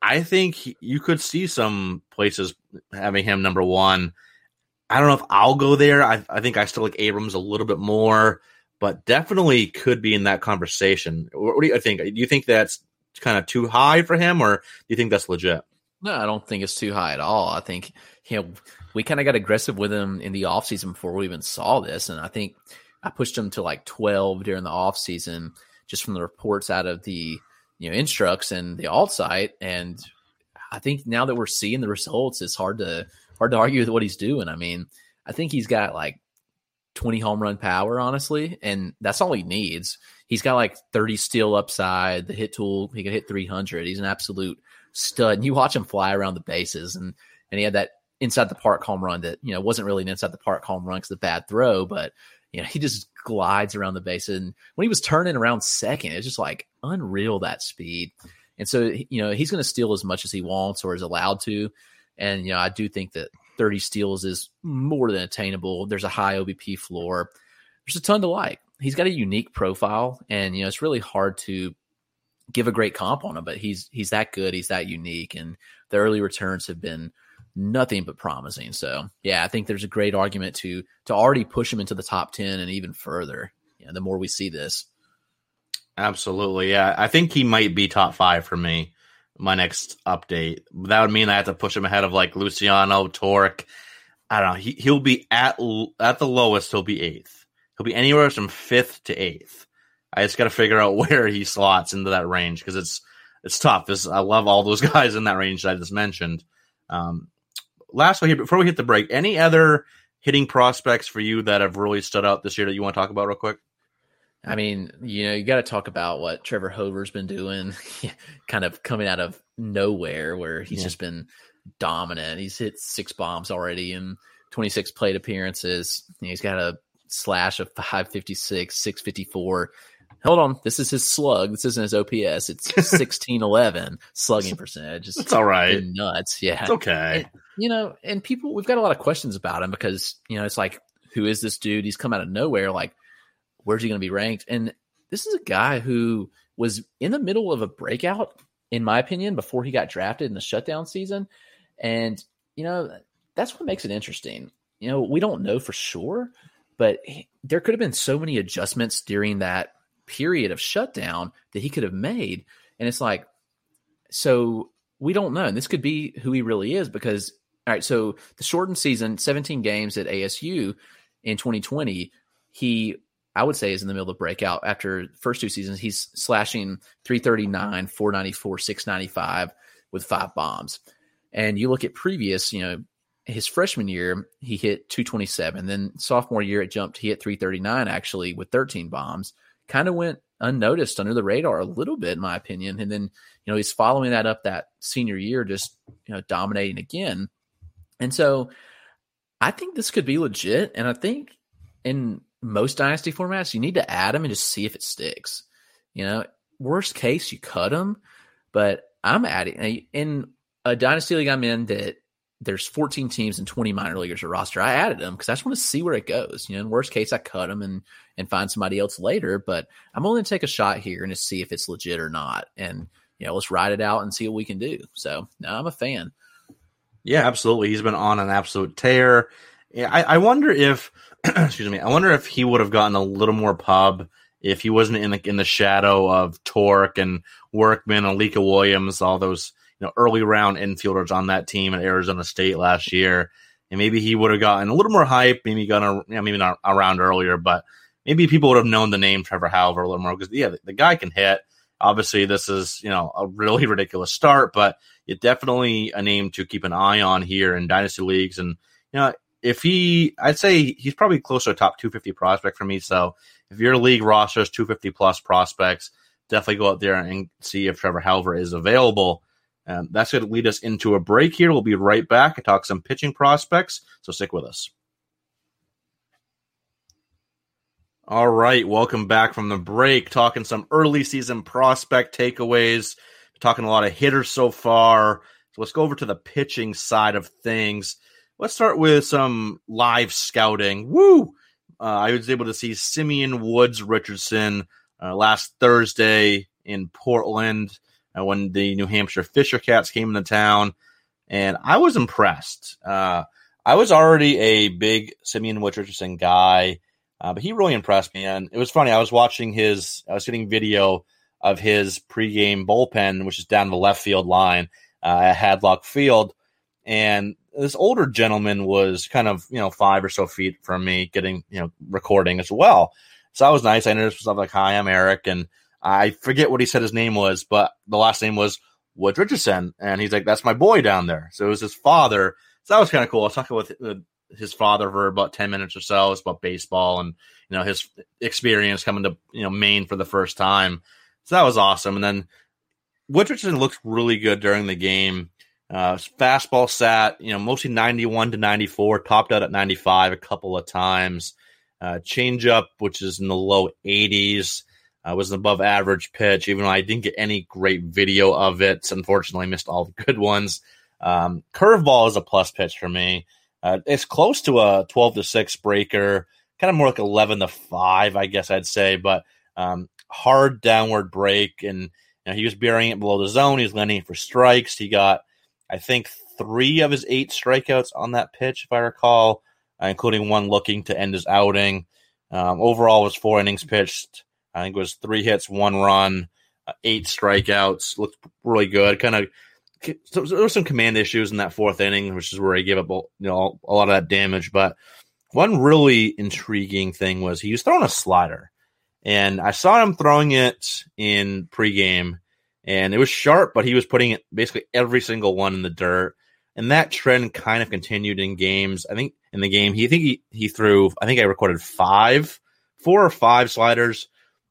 I think you could see some places having him number one. I don't know if I'll go there. I, I think I still like Abrams a little bit more, but definitely could be in that conversation. What, what do you think? Do you think that's kind of too high for him, or do you think that's legit? No, I don't think it's too high at all. I think you know we kind of got aggressive with him in the offseason before we even saw this, and I think I pushed him to like twelve during the offseason just from the reports out of the you know instructs and the alt site, and I think now that we're seeing the results, it's hard to hard to argue with what he's doing. I mean, I think he's got like 20 home run power, honestly, and that's all he needs. He's got like 30 steal upside, the hit tool, he can hit 300. He's an absolute stud. And you watch him fly around the bases, and and he had that inside the park home run that you know wasn't really an inside the park home run because the bad throw, but you know he just glides around the base. And when he was turning around second, it's just like unreal that speed. And so you know he's going to steal as much as he wants or is allowed to. And you know I do think that 30 steals is more than attainable. There's a high OBP floor. There's a ton to like. He's got a unique profile, and you know it's really hard to give a great comp on him. But he's he's that good. He's that unique, and the early returns have been nothing but promising. So yeah, I think there's a great argument to to already push him into the top ten and even further. The more we see this. Absolutely, yeah. I think he might be top five for me my next update. That would mean I have to push him ahead of like Luciano, Tork. I don't know. He he'll be at at the lowest. He'll be eighth. He'll be anywhere from fifth to eighth. I just got to figure out where he slots into that range because it's it's tough. I love all those guys in that range that I just mentioned. Um, last one here before we hit the break. Any other hitting prospects for you that have really stood out this year that you want to talk about real quick? I mean, you know, you got to talk about what Trevor Hauver's been doing, kind of coming out of nowhere, where he's yeah. just been dominant. He's hit six bombs already in 26 plate appearances. He's got a slash of 556, 654. Hold on, this is his slug. This isn't his OPS. It's 1611 slugging percentage. It's, all right. Nuts. Yeah. It's okay. And, you know, and people, we've got a lot of questions about him because, you know, it's like, who is this dude? He's come out of nowhere. Like, where's he going to be ranked? And this is a guy who was in the middle of a breakout, in my opinion, before he got drafted in the shutdown season. And, you know, that's what makes it interesting. You know, we don't know for sure, but he, there could have been so many adjustments during that period of shutdown that he could have made. And it's like, so we don't know. And this could be who he really is because, all right, so the shortened season, 17 games at ASU in 2020, he I would say is in the middle of breakout after first two seasons. He's slashing 339, 494, 695 with five bombs. And you look at previous, you know, his freshman year, he hit 227. Then sophomore year, it jumped. He hit 339 actually with 13 bombs. Kind of went unnoticed under the radar a little bit, in my opinion. And then, you know, he's following that up that senior year, just, you know, dominating again. And so I think this could be legit. And I think in most dynasty formats, you need to add them and just see if it sticks. You know, worst case, you cut them, but I'm adding in a dynasty league I'm in that there's 14 teams and 20 minor leaguers a roster. I added them because I just want to see where it goes. You know, in worst case, I cut them and and find somebody else later. But I'm only to take a shot here and to see if it's legit or not. And you know, let's ride it out and see what we can do. So, no, I'm a fan. Yeah, absolutely. He's been on an absolute tear. Yeah, I, I wonder if excuse me. I wonder if he would have gotten a little more pub if he wasn't in the in the shadow of Tork and Workman and Williams, all those you know early round infielders on that team at Arizona State last year, and maybe he would have gotten a little more hype. Maybe gotten you know, maybe not around earlier, but maybe people would have known the name Trevor Hauver a little more because yeah, the, the guy can hit. Obviously, this is you know a really ridiculous start, but it's definitely a name to keep an eye on here in dynasty leagues. And you know, if he, I'd say he's probably close to a top 250 prospect for me. So if your league rosters 250 plus prospects, definitely go out there and see if Trevor Hauver is available. Um, that's going to lead us into a break here. We'll be right back and talk some pitching prospects. So stick with us. All right, welcome back from the break. Talking some early season prospect takeaways. Talking a lot of hitters so far. So let's go over to the pitching side of things. Let's start with some live scouting. Woo! Uh, I was able to see Simeon Woods Richardson uh, last Thursday in Portland. Uh, when the New Hampshire Fisher Cats came into town, and I was impressed. Uh, I was already a big Simeon Richardson guy, uh, but he really impressed me. And it was funny. I was watching his, I was getting video of his pregame bullpen, which is down the left field line uh, at Hadlock Field, and this older gentleman was kind of you know five or so feet from me, getting you know recording as well. So that was nice. I introduced myself like, "Hi, I'm Eric," and I forget what he said his name was, but the last name was Wood Richardson, and he's like, "That's my boy down there." So it was his father. So that was kind of cool. I was talking with uh, his father for about ten minutes or so. It's about baseball and you know his experience coming to you know Maine for the first time. So that was awesome. And then Wood Richardson looked really good during the game. Uh, fastball sat, you know, mostly 91 to 94, topped out at 95 a couple of times. Uh, changeup, which is in the low 80s, uh, was an above average pitch, even though I didn't get any great video of it. Unfortunately, missed all the good ones. Um, curveball is a plus pitch for me. Uh, it's close to a 12 to 6 breaker, kind of more like 11 to 5, I guess I'd say, but um, hard downward break. And you know, he was burying it below the zone. He was landing for strikes. He got I think three of his eight strikeouts on that pitch, if I recall, uh, including one looking to end his outing. Um, overall, was four innings pitched. I think it was three hits, one run, uh, eight strikeouts. Looked really good. Kind of so, there were some command issues in that fourth inning, which is where he gave up you know a lot of that damage. But one really intriguing thing was he was throwing a slider, and I saw him throwing it in pregame and it was sharp, but he was putting it basically every single one in the dirt. And that trend kind of continued in games. I think in the game, he I think he, he threw, I think I recorded five, four or five sliders.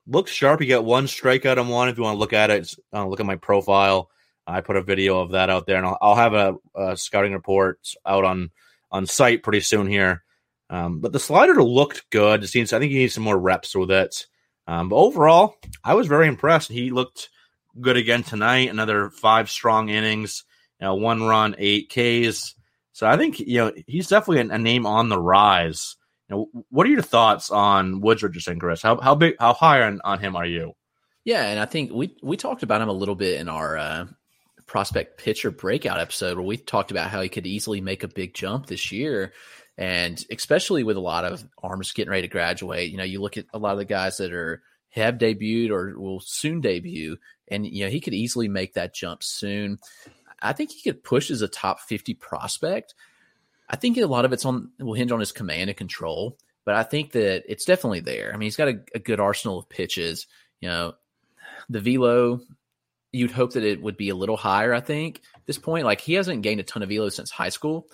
Looks sharp. He got one strikeout on one. If you want to look at it, uh, look at my profile. I put a video of that out there, and I'll, I'll have a, a, scouting report out on on site pretty soon here. Um, but the slider looked good. It seems I think he needs some more reps with it. Um, but overall, I was very impressed. He looked good again tonight. Another five strong innings, you know, one run, eight Ks. So I think you know he's definitely a, a name on the rise. You know, what are your thoughts on Woods Richardson, Chris? How how big, how high on, on him are you? Yeah, and I think we we talked about him a little bit in our uh, prospect pitcher breakout episode where we talked about how he could easily make a big jump this year. And especially with a lot of arms getting ready to graduate, you know, you look at a lot of the guys that are have debuted or will soon debut, and you know he could easily make that jump soon. I think he could push as a top fifty prospect. I think a lot of it's on will hinge on his command and control, but I think that it's definitely there. I mean, he's got a, a good arsenal of pitches. You know, the velo, you'd hope that it would be a little higher. I think at this point, like he hasn't gained a ton of velo since high school,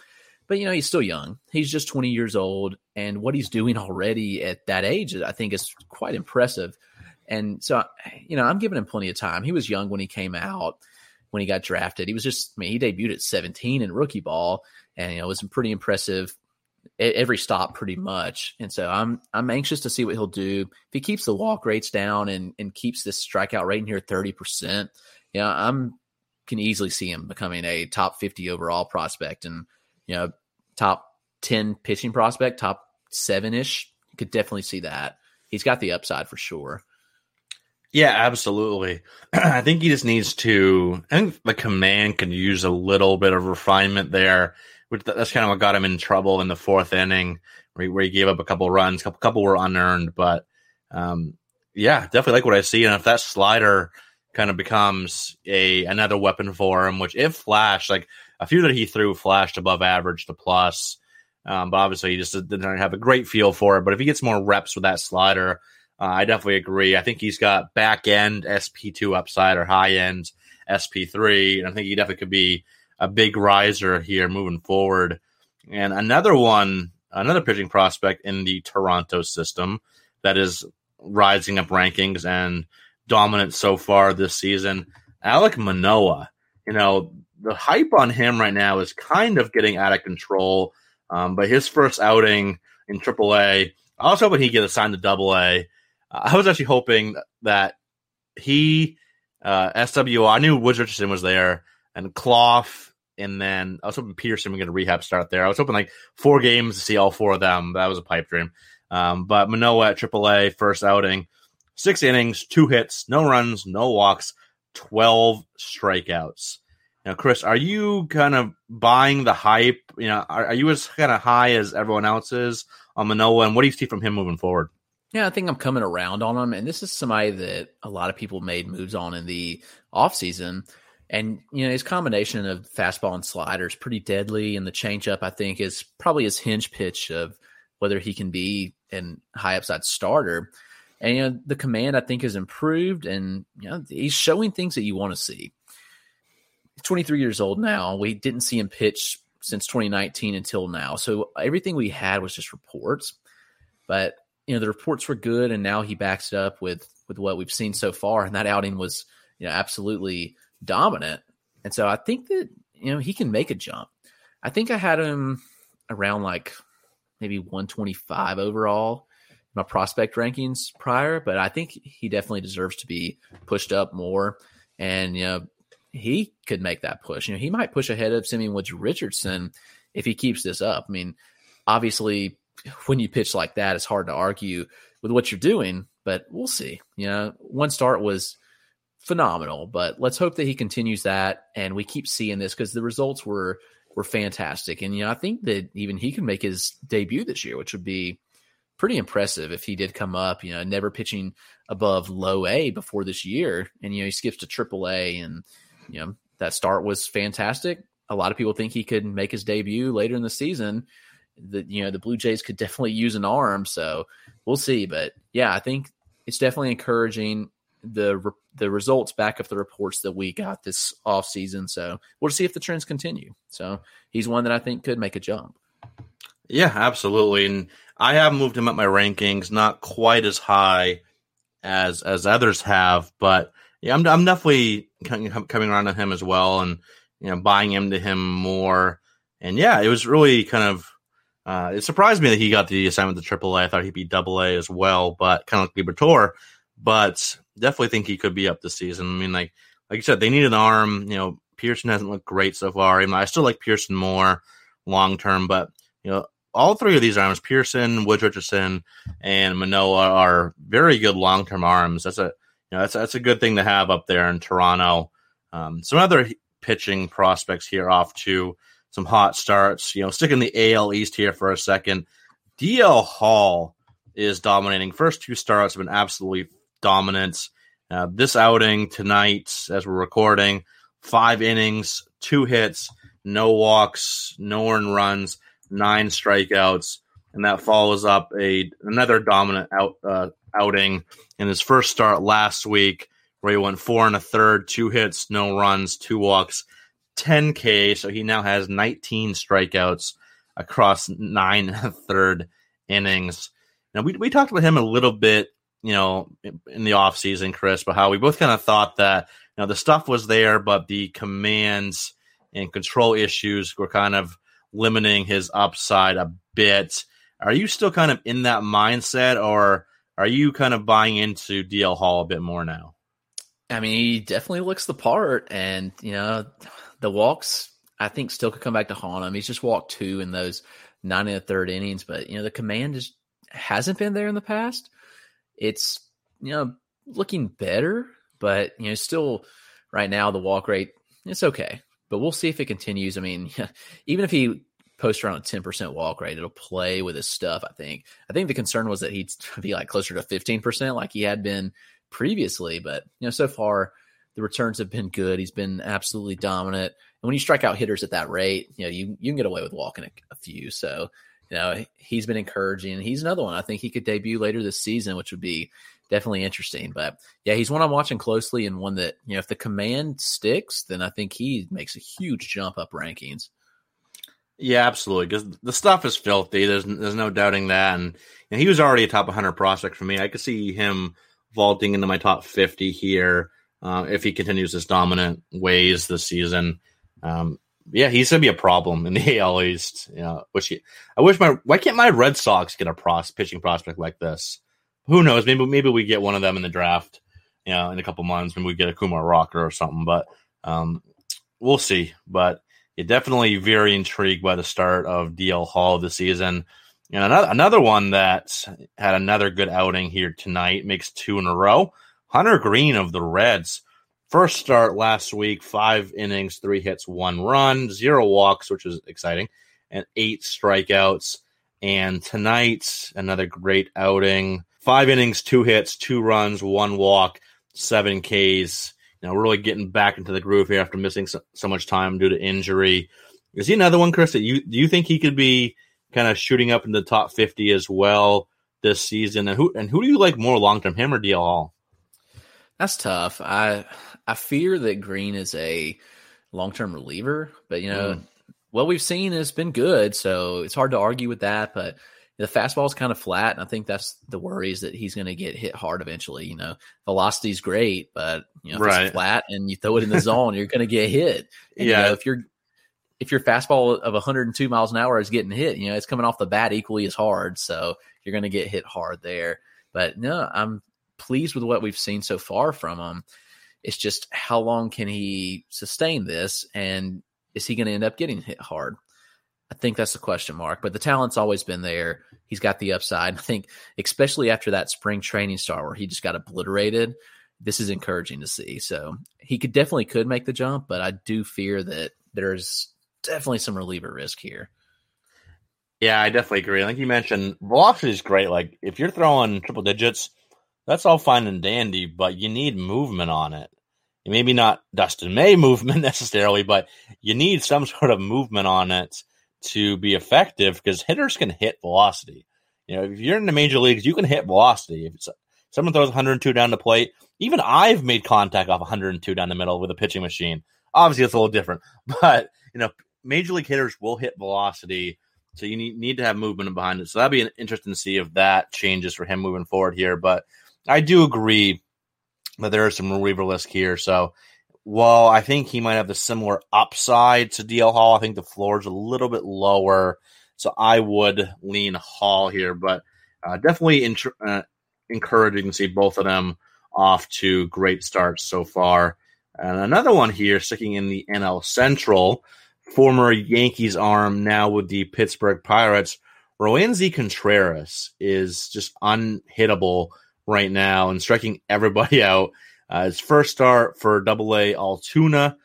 but you know he's still young. He's just twenty years old, and what he's doing already at that age, I think, is quite impressive. And so, you know, I'm giving him plenty of time. He was young when he came out, when he got drafted. He was just, I mean, he debuted at 17 in rookie ball, and you know, it was pretty impressive every stop pretty much. And so I'm I'm anxious to see what he'll do. If he keeps the walk rates down and and keeps this strikeout rate in here 30%, you know, I'm can easily see him becoming a top 50 overall prospect and you know, top 10 pitching prospect, top 7ish. You could definitely see that. He's got the upside for sure. Yeah, absolutely. I think he just needs to. I think the command can use a little bit of refinement there. Which that's kind of what got him in trouble in the fourth inning, where he, where he gave up a couple runs. A couple, couple were unearned, but um, yeah, definitely like what I see. And if that slider kind of becomes a another weapon for him, which if flash like a few that he threw flashed above average to plus, um, but obviously he just didn't have a great feel for it. But if he gets more reps with that slider, uh, I definitely agree. I think he's got back end SP2 upside or high end SP3. And I think he definitely could be a big riser here moving forward. And another one, another pitching prospect in the Toronto system that is rising up rankings and dominant so far this season, Alek Manoah. You know, the hype on him right now is kind of getting out of control. Um, but his first outing in AAA, I was hoping he'd get assigned to Double A. I was actually hoping that he, uh, SWO, I knew Woods Richardson was there and Clough, and then I was hoping Pearson would get a rehab start there. I was hoping like four games to see all four of them. That was a pipe dream. Um, but Manoah at AAA, first outing, six innings, two hits, no runs, no walks, 12 strikeouts. Now, Chris, are you kind of buying the hype? You know, are, are you as kind of high as everyone else is on Manoah, And what do you see from him moving forward? Yeah, I think I'm coming around on him. And this is somebody that a lot of people made moves on in the offseason. And, you know, his combination of fastball and slider is pretty deadly. And the changeup, I think, is probably his hinge pitch of whether he can be an high upside starter. And, you know, the command, I think, has improved. And, you know, he's showing things that you want to see. He's 23 years old now. We didn't see him pitch since 2019 until now. So everything we had was just reports. But you know the reports were good, and now he backs it up with with what we've seen so far, and that outing was you know absolutely dominant. And so I think that you know he can make a jump. I think I had him around like maybe 125 overall my prospect rankings prior, but I think he definitely deserves to be pushed up more. And you know, he could make that push. You know, he might push ahead of Simeon Woods Richardson if he keeps this up. I mean, obviously when you pitch like that, it's hard to argue with what you're doing, but we'll see. You know, one start was phenomenal, but let's hope that he continues that and we keep seeing this because the results were were fantastic. And you know, I think that even he can make his debut this year, which would be pretty impressive if he did come up, you know, never pitching above low A before this year. And you know, he skips to triple A and you know, that start was fantastic. A lot of people think he could make his debut later in the season That you know the Blue Jays could definitely use an arm. So we'll see. But yeah, I think it's definitely encouraging. The the results back up the reports that we got this off season. So we'll see if the trends continue. So he's one that I think could make a jump. Yeah, absolutely. And I have moved him up my rankings, not quite as high as as others have, but yeah, I'm I'm definitely coming around on him as well, and you know, buying into him more. And yeah, it was really kind of uh, it surprised me that he got the assignment to AAA. I thought he'd be Double A as well, but kind of like Liberatore. But definitely think he could be up this season. I mean, like like you said, they need an arm. You know, Pearson hasn't looked great so far. I, mean, I still like Pearson more long term, but you know, all three of these arms, Pearson, Woods Richardson, and Manoah, are very good long term arms. That's a you know that's that's a good thing to have up there in Toronto. Um, some other pitching prospects here off to some hot starts. You know, sticking the AL East here for a second. DL Hall is dominating. First two starts have been absolutely dominant. Uh, this outing tonight, as we're recording, five innings, two hits, no walks, no earned runs, nine strikeouts, and that follows up a another dominant out, uh, outing in his first start last week, where he went four and a third, two hits, no runs, two walks, 10K, so he now has 19 strikeouts across nine third innings. Now, we, we talked about him a little bit, you know, in the offseason, Chris, but how we both kind of thought that, you know, the stuff was there, but the commands and control issues were kind of limiting his upside a bit. Are you still kind of in that mindset, or are you kind of buying into DL Hall a bit more now? I mean, he definitely looks the part, and you know, the walks I think still could come back to haunt him. He's just walked two in those nine and a third innings, but you know the command just hasn't been there in the past. It's you know looking better, but you know still right now the walk rate it's okay, but we'll see if it continues. I mean, even if he posts around a ten percent walk rate, it'll play with his stuff. I think. I think the concern was that he'd be like closer to fifteen percent, like he had been previously, but you know so far the returns have been good. He's been absolutely dominant. And when you strike out hitters at that rate, you know, you, you can get away with walking a, a few. So, you know, he's been encouraging. He's another one. I think he could debut later this season, which would be definitely interesting. But yeah, he's one I'm watching closely and one that, you know, if the command sticks, then I think he makes a huge jump up rankings. Yeah, absolutely. Because the stuff is filthy. There's there's no doubting that. And, he was already a top 100 prospect for me. I could see him vaulting into my top 50 here uh, if he continues his dominant ways this season. Um, yeah, he's gonna be a problem in the AL East. You know, which he, I wish my why can't my Red Sox get a pros pitching prospect like this? Who knows? Maybe maybe we get one of them in the draft. You know, in a couple months, maybe we get a Kumar Rocker or something. But um, we'll see. But yeah, definitely very intrigued by the start of DL Hall this season. And another another one that had another good outing here tonight makes two in a row. Hunter Greene of the Reds, first start last week, five innings, three hits, one run, zero walks, which is exciting, and eight strikeouts. And tonight, another great outing. Five innings, two hits, two runs, one walk, seven Ks. You know, really getting back into the groove here after missing so, so much time due to injury. Is he another one, Chris? That you do you think he could be kind of shooting up in the top fifty as well this season? And who and who do you like more long term, him or DL Hall? That's tough. I I fear that Greene is a long term reliever, but you know mm. what we've seen has been good, so it's hard to argue with that. But the fastball is kind of flat, and I think that's the worries that he's going to get hit hard eventually. You know, velocity is great, but you know, if right. it's flat and you throw it in the zone, you're going to get hit. And, yeah, you know, if you're if your fastball of 102 miles an hour is getting hit, you know, it's coming off the bat equally as hard. So you're going to get hit hard there. But no, I'm pleased with what we've seen so far from him. It's just how long can he sustain this? And is he going to end up getting hit hard? I think that's the question mark. But the talent's always been there. He's got the upside. I think, especially after that spring training start where he just got obliterated, this is encouraging to see. So he could definitely could make the jump, but I do fear that there's definitely some reliever risk here. Yeah, I definitely agree. Like you mentioned, velocity is great. Like if you're throwing triple digits, that's all fine and dandy, but you need movement on it. Maybe not Dustin May movement necessarily, but you need some sort of movement on it to be effective because hitters can hit velocity. You know, if you're in the major leagues, you can hit velocity. If someone throws 102 down the plate, even I've made contact off 102 down the middle with a pitching machine. Obviously, it's a little different, but you know, major league hitters will hit velocity, so you need need to have movement behind it. So that'd be an interesting to see if that changes for him moving forward here. But I do agree that there is some reliever risk here. So while I think he might have the similar upside to DL Hall, I think the floor is a little bit lower. So I would lean Hall here, but uh, definitely int- uh, encouraging to see both of them off to great starts so far. And another one here, sticking in the NL Central, former Yankees arm, now with the Pittsburgh Pirates, Roansy Contreras is just unhittable right now and striking everybody out. Uh, his first start for Double A Altoona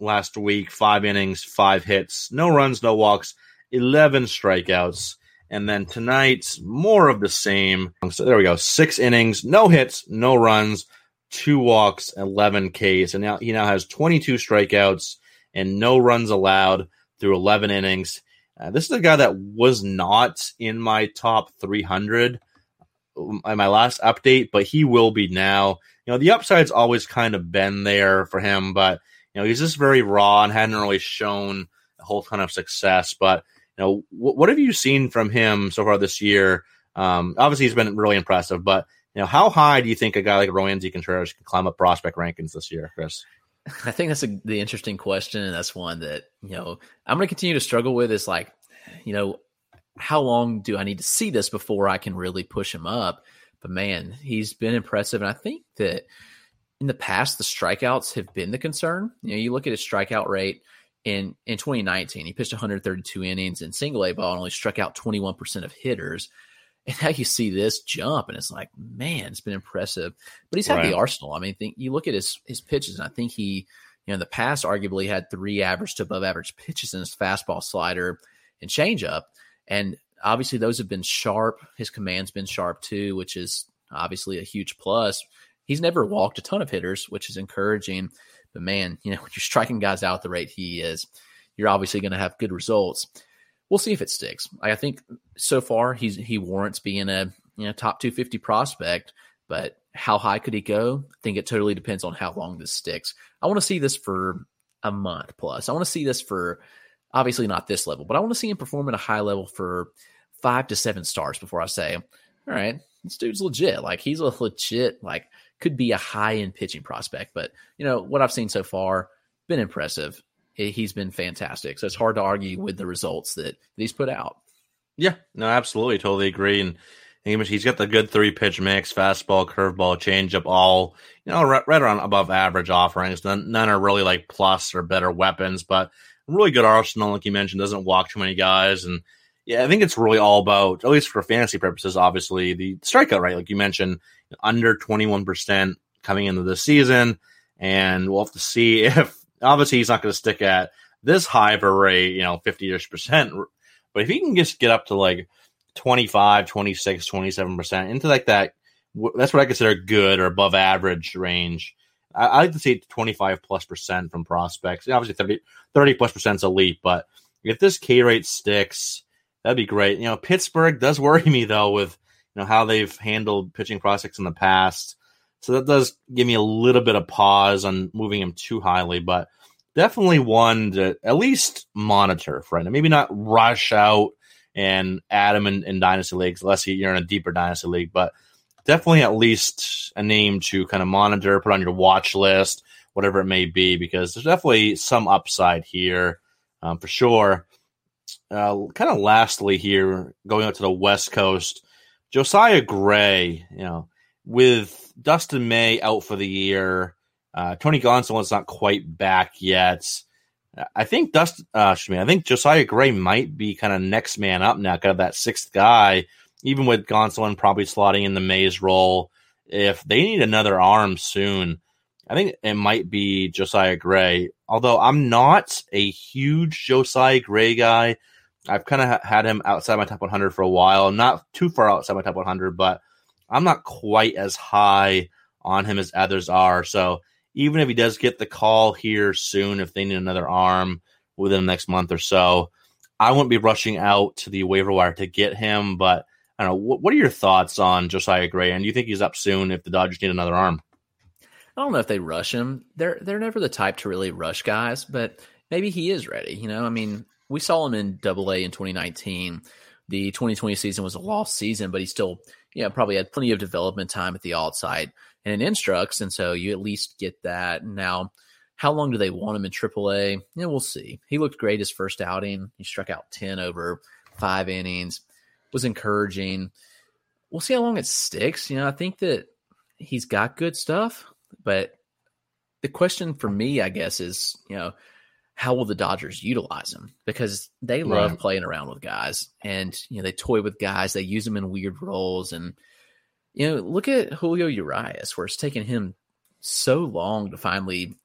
last week, five innings, five hits, no runs, no walks, eleven strikeouts. And then tonight, more of the same. So there we go. Six innings, no hits, no runs, two walks, 11 Ks. And now he now has 22 strikeouts and no runs allowed through 11 innings. Uh, this is a guy that was not in my top 300 in my last update, but he will be now. You know, the upside's always kind of been there for him, but you know, he's just very raw and hadn't really shown a whole ton of success. But you know, w- what have you seen from him so far this year? Um, obviously, he's been really impressive, but you know, how high do you think a guy like Roansy Contreras can climb up prospect rankings this year, Chris? I think that's a, the interesting question, and that's one that you know I'm going to continue to struggle with. Is like, you know, how long do I need to see this before I can really push him up? But man, he's been impressive. And I think that in the past, the strikeouts have been the concern. You know, you look at his strikeout rate in, in 2019, he pitched 132 innings in single A ball and only struck out 21% of hitters. And now you see this jump, and it's like, man, it's been impressive. But he's had right. the arsenal. I mean, think you look at his his pitches, and I think he, you know, in the past, arguably had three average to above average pitches in his fastball, slider, and changeup. And obviously, those have been sharp. His command's been sharp too, which is obviously a huge plus. He's never walked a ton of hitters, which is encouraging. But man, you know, when you're striking guys out the rate he is, you're obviously going to have good results. We'll see if it sticks. I think so far he's he warrants being a you know top 250 prospect, but how high could he go? I think it totally depends on how long this sticks. I want to see this for a month plus. I want to see this for Obviously, not this level, but I want to see him perform at a high level for five to seven stars before I say, all right, this dude's legit. Like he's a legit, like could be a high end pitching prospect. But you know what I've seen so far, been impressive. He's been fantastic. So it's hard to argue with the results that, he's put out. Yeah, no, absolutely, totally agree. And he's got the good three pitch mix, fastball, curveball, changeup, all you know, right, right around above average offerings. None, none are really like plus or better weapons, but really good arsenal, like you mentioned, doesn't walk too many guys. And yeah, I think it's really all about, at least for fantasy purposes, obviously, the strikeout rate, like you mentioned, under 21% coming into the season. and we'll have to see if obviously he's not going to stick at this high of a rate, you know, 50 ish percent. But if he can just get up to like 25, 26, 27% into like that, that's what I consider good or above average range. I, I like to see 25 plus percent from prospects. Obviously, 30, 30 plus percent is elite, but if this K rate sticks, that'd be great. You know, Pittsburgh does worry me though with you know how they've handled pitching prospects in the past. So that does give me a little bit of pause on moving him too highly, but definitely one to at least monitor, friend. Maybe not rush out and add him in, in dynasty leagues unless you're in a deeper dynasty league, but definitely at least a name to kind of monitor, put on your watch list, whatever it may be, because there's definitely some upside here um, for sure. Uh, kind of lastly here, going out to the West Coast, Josiah Gray, you know, with Dustin May out for the year, uh, Tony Gonsolin's not quite back yet. I think Dust, uh, excuse me, I think Josiah Gray might be kind of next man up now, kind of that sixth guy, even with Gonsolin probably slotting in the Mays role. If they need another arm soon, I think it might be Josiah Gray. Although I'm not a huge Josiah Gray guy. I've kind of had him outside my top 100 for a while. Not too far outside my top 100, but I'm not quite as high on him as others are. So even if he does get the call here soon, if they need another arm within the next month or so, I wouldn't be rushing out to the waiver wire to get him. But I don't know. What, what are your thoughts on Josiah Gray? And do you think he's up soon if the Dodgers need another arm? I don't know if they rush him. They're they're never the type to really rush guys, but maybe he is ready. You know, I mean, we saw him in Double A in 2019. The 2020 season was a lost season, but he still, you know, probably had plenty of development time at the alt site and in instructs, and so you at least get that. Now, how long do they want him in Triple AAA? Yeah, we'll see. He looked great his first outing. He struck out 10 over five innings, was encouraging. We'll see how long it sticks. You know, I think that he's got good stuff, but the question for me, I guess, is, you know, how will the Dodgers utilize him? Because they love right. playing around with guys and, you know, they toy with guys, they use them in weird roles. And, you know, look at Julio Urias, where it's taken him so long to finally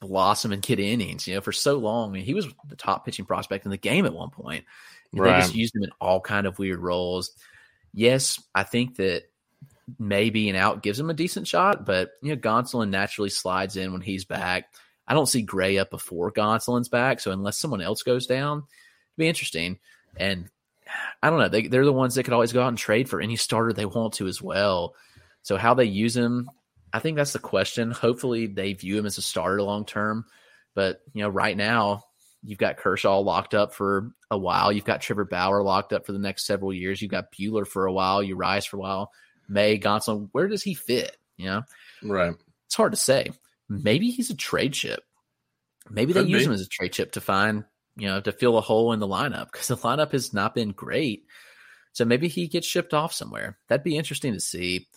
blossom and get innings. You know, for so long, I mean, he was the top pitching prospect in the game at one point. Right. They just used him in all kind of weird roles. Yes, I think that maybe an out gives him a decent shot, but you know, Gonsolin naturally slides in when he's back. I don't see Gray up before Gonsolin's back, so unless someone else goes down, it'd be interesting. And I don't know. They, they're the ones that could always go out and trade for any starter they want to as well. So how they use him, I think that's the question. Hopefully they view him as a starter long term. But you know, right now you've got Kershaw locked up for a while. You've got Trevor Bauer locked up for the next several years. You've got Buehler for a while. Urias for a while. May Gonsolin, where does he fit? You know, right? It's hard to say. Maybe he's a trade chip. Maybe Could they use be. him as a trade chip to find you know, to fill a hole in the lineup because the lineup has not been great. So maybe he gets shipped off somewhere. That'd be interesting to see.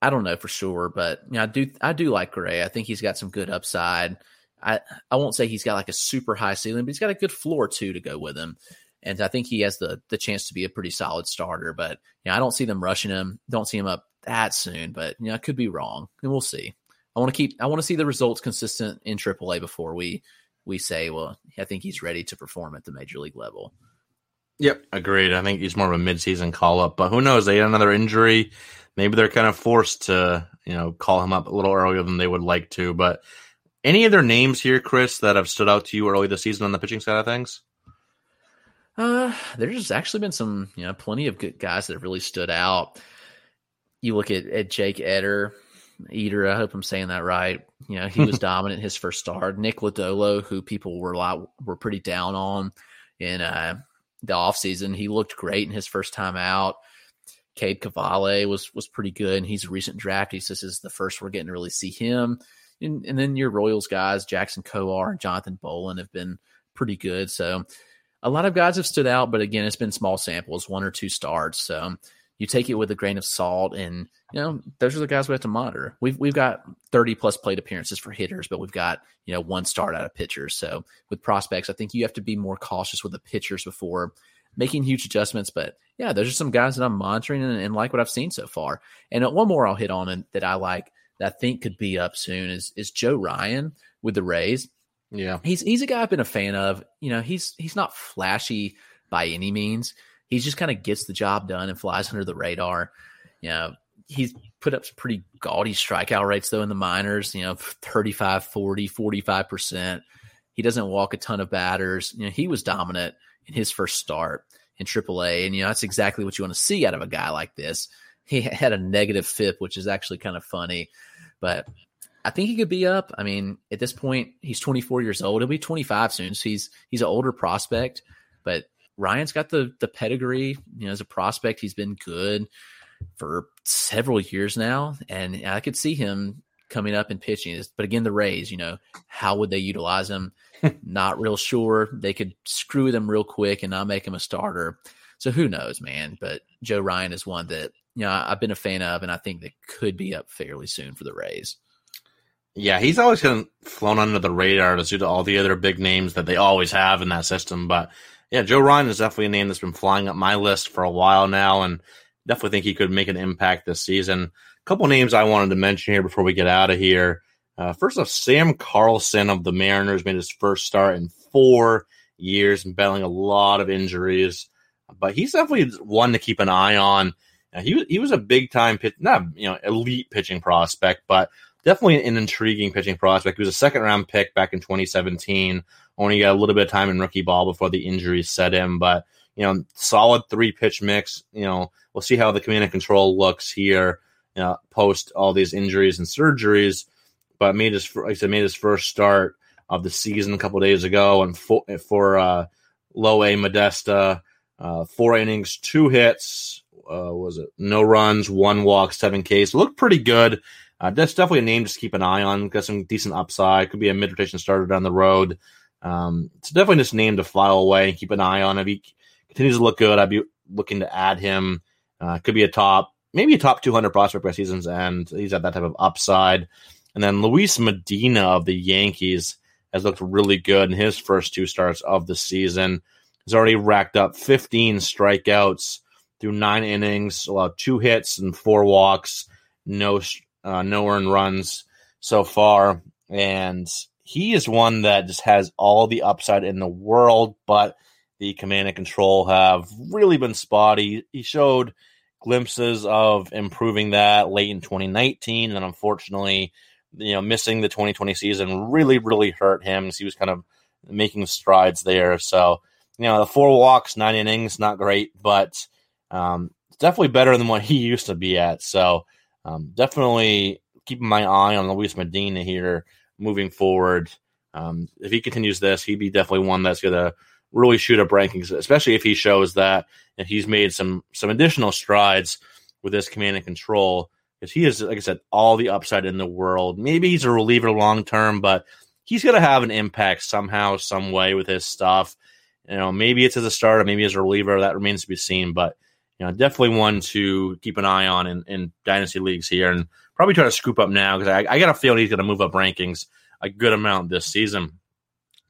I don't know for sure, but you know, I do I do like Gray. I think he's got some good upside. I I won't say he's got like a super high ceiling, but he's got a good floor too to go with him. And I think he has the the chance to be a pretty solid starter. But you know, I don't see them rushing him. Don't see him up that soon. But you know, I could be wrong, and we'll see. I want to keep I want to see the results consistent in AAA before we we say, well, I think he's ready to perform at the major league level. Yep, agreed. I think he's more of a midseason call up, but who knows? They had another injury. Maybe they're kind of forced to, you know, call him up a little earlier than they would like to. But any other names here, Chris, that have stood out to you early this season on the pitching side of things? Uh, there's actually been some, you know, plenty of good guys that have really stood out. You look at, at Jake Eder, Eater. I hope I'm saying that right. You know, he was dominant his first start. Nick Lodolo, who people were a lot were pretty down on in uh, the offseason. He looked great in his first time out. Cade Cavalli was was pretty good, and he's a recent draft. He says this is the first we're getting to really see him. And, and then your Royals guys, Jackson Kowar and Jonathan Bowlan, have been pretty good. So a lot of guys have stood out, but again, it's been small samples, one or two starts. So you take it with a grain of salt and you know those are the guys we have to monitor we've we've got 30 plus plate appearances for hitters but we've got you know one start out of pitchers so with prospects i think you have to be more cautious with the pitchers before making huge adjustments but yeah those are some guys that i'm monitoring and, and like what i've seen so far and one more i'll hit on and that i like that I think could be up soon is is Joe Ryan with the Rays. Yeah, he's he's a guy I've been a fan of. You know, he's he's not flashy by any means. He just kind of gets the job done and flies under the radar. You know, he's put up some pretty gaudy strikeout rates though in the minors, you know, 35, 40, 45%. He doesn't walk a ton of batters. You know, he was dominant in his first start in AAA. And, you know, that's exactly what you want to see out of a guy like this. He had a negative FIP, which is actually kind of funny. But I think he could be up. I mean, at this point, he's 24 years old. He'll be 25 soon. So he's he's an older prospect. But Ryan's got the the pedigree. You know, as a prospect, he's been good for several years now, and I could see him coming up and pitching. But again, the Rays, you know, how would they utilize him? not real sure. They could screw them real quick and not make him a starter. So who knows, man? But Joe Ryan is one that you know I've been a fan of, and I think that could be up fairly soon for the Rays. Yeah, he's always kind of flown under the radar due to all the other big names that they always have in that system. But yeah, Joe Ryan is definitely a name that's been flying up my list for a while now, and definitely think he could make an impact this season. A couple names I wanted to mention here before we get out of here. Uh, first off, Sam Carlson of the Mariners made his first start in four years battling a lot of injuries, but he's definitely one to keep an eye on. Uh, he he was a big time pitch, not you know elite pitching prospect, but definitely an intriguing pitching prospect. He was a second round pick back in 2017. Only got a little bit of time in rookie ball before the injuries set in, but you know, solid three pitch mix. You know, we'll see how the command and control looks here you know, post all these injuries and surgeries. But made his, like I said, made his first start of the season a couple days ago, and for, for uh, low A Modesto, uh, four innings, two hits. Uh, was it no runs, one walk, seven Ks? Looked pretty good. Uh, that's definitely a name just keep an eye on. Got some decent upside. Could be a mid rotation starter down the road. Um, it's definitely just name to file away and keep an eye on. If he continues to look good, I'd be looking to add him. Uh, could be a top, maybe a top 200 prospect by season's end. He's at that type of upside. And then Luis Medina of the Yankees has looked really good in his first two starts of the season. He's already racked up 15 strikeouts through nine innings, allowed two hits and four walks, no uh, no earned runs so far, and he is one that just has all the upside in the world, but the command and control have really been spotty. He showed glimpses of improving that late in 2019, and unfortunately, you know, missing the 2020 season really, really hurt him. He was kind of making strides there. So, you know, the four walks, nine innings, not great, but um, definitely better than what he used to be at. So, um, definitely keeping my eye on Luis Medina here moving forward. Um, if he continues this, he'd be definitely one that's going to really shoot up rankings, especially if he shows that and he's made some some additional strides with his command and control. Because he is, like I said, all the upside in the world. Maybe he's a reliever long term, but he's going to have an impact somehow, some way with his stuff. You know, maybe it's as a starter, maybe as a reliever. That remains to be seen. But you know, definitely one to keep an eye on in, in dynasty leagues here, and probably try to scoop up now because I, I got a feeling he's going to move up rankings a good amount this season.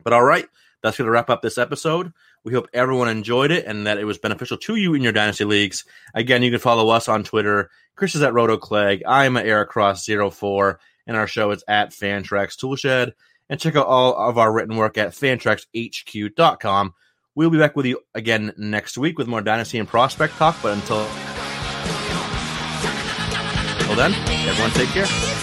But all right, that's going to wrap up this episode. We hope everyone enjoyed it and that it was beneficial to you in your dynasty leagues. Again, you can follow us on Twitter. Chris is at RotoClegg. I'm at EricCross04, and our show is at Fantrax Toolshed. And check out all of our written work at fantraxhq.com. We'll be back with you again next week with more dynasty and prospect talk. But until, until then, everyone take care.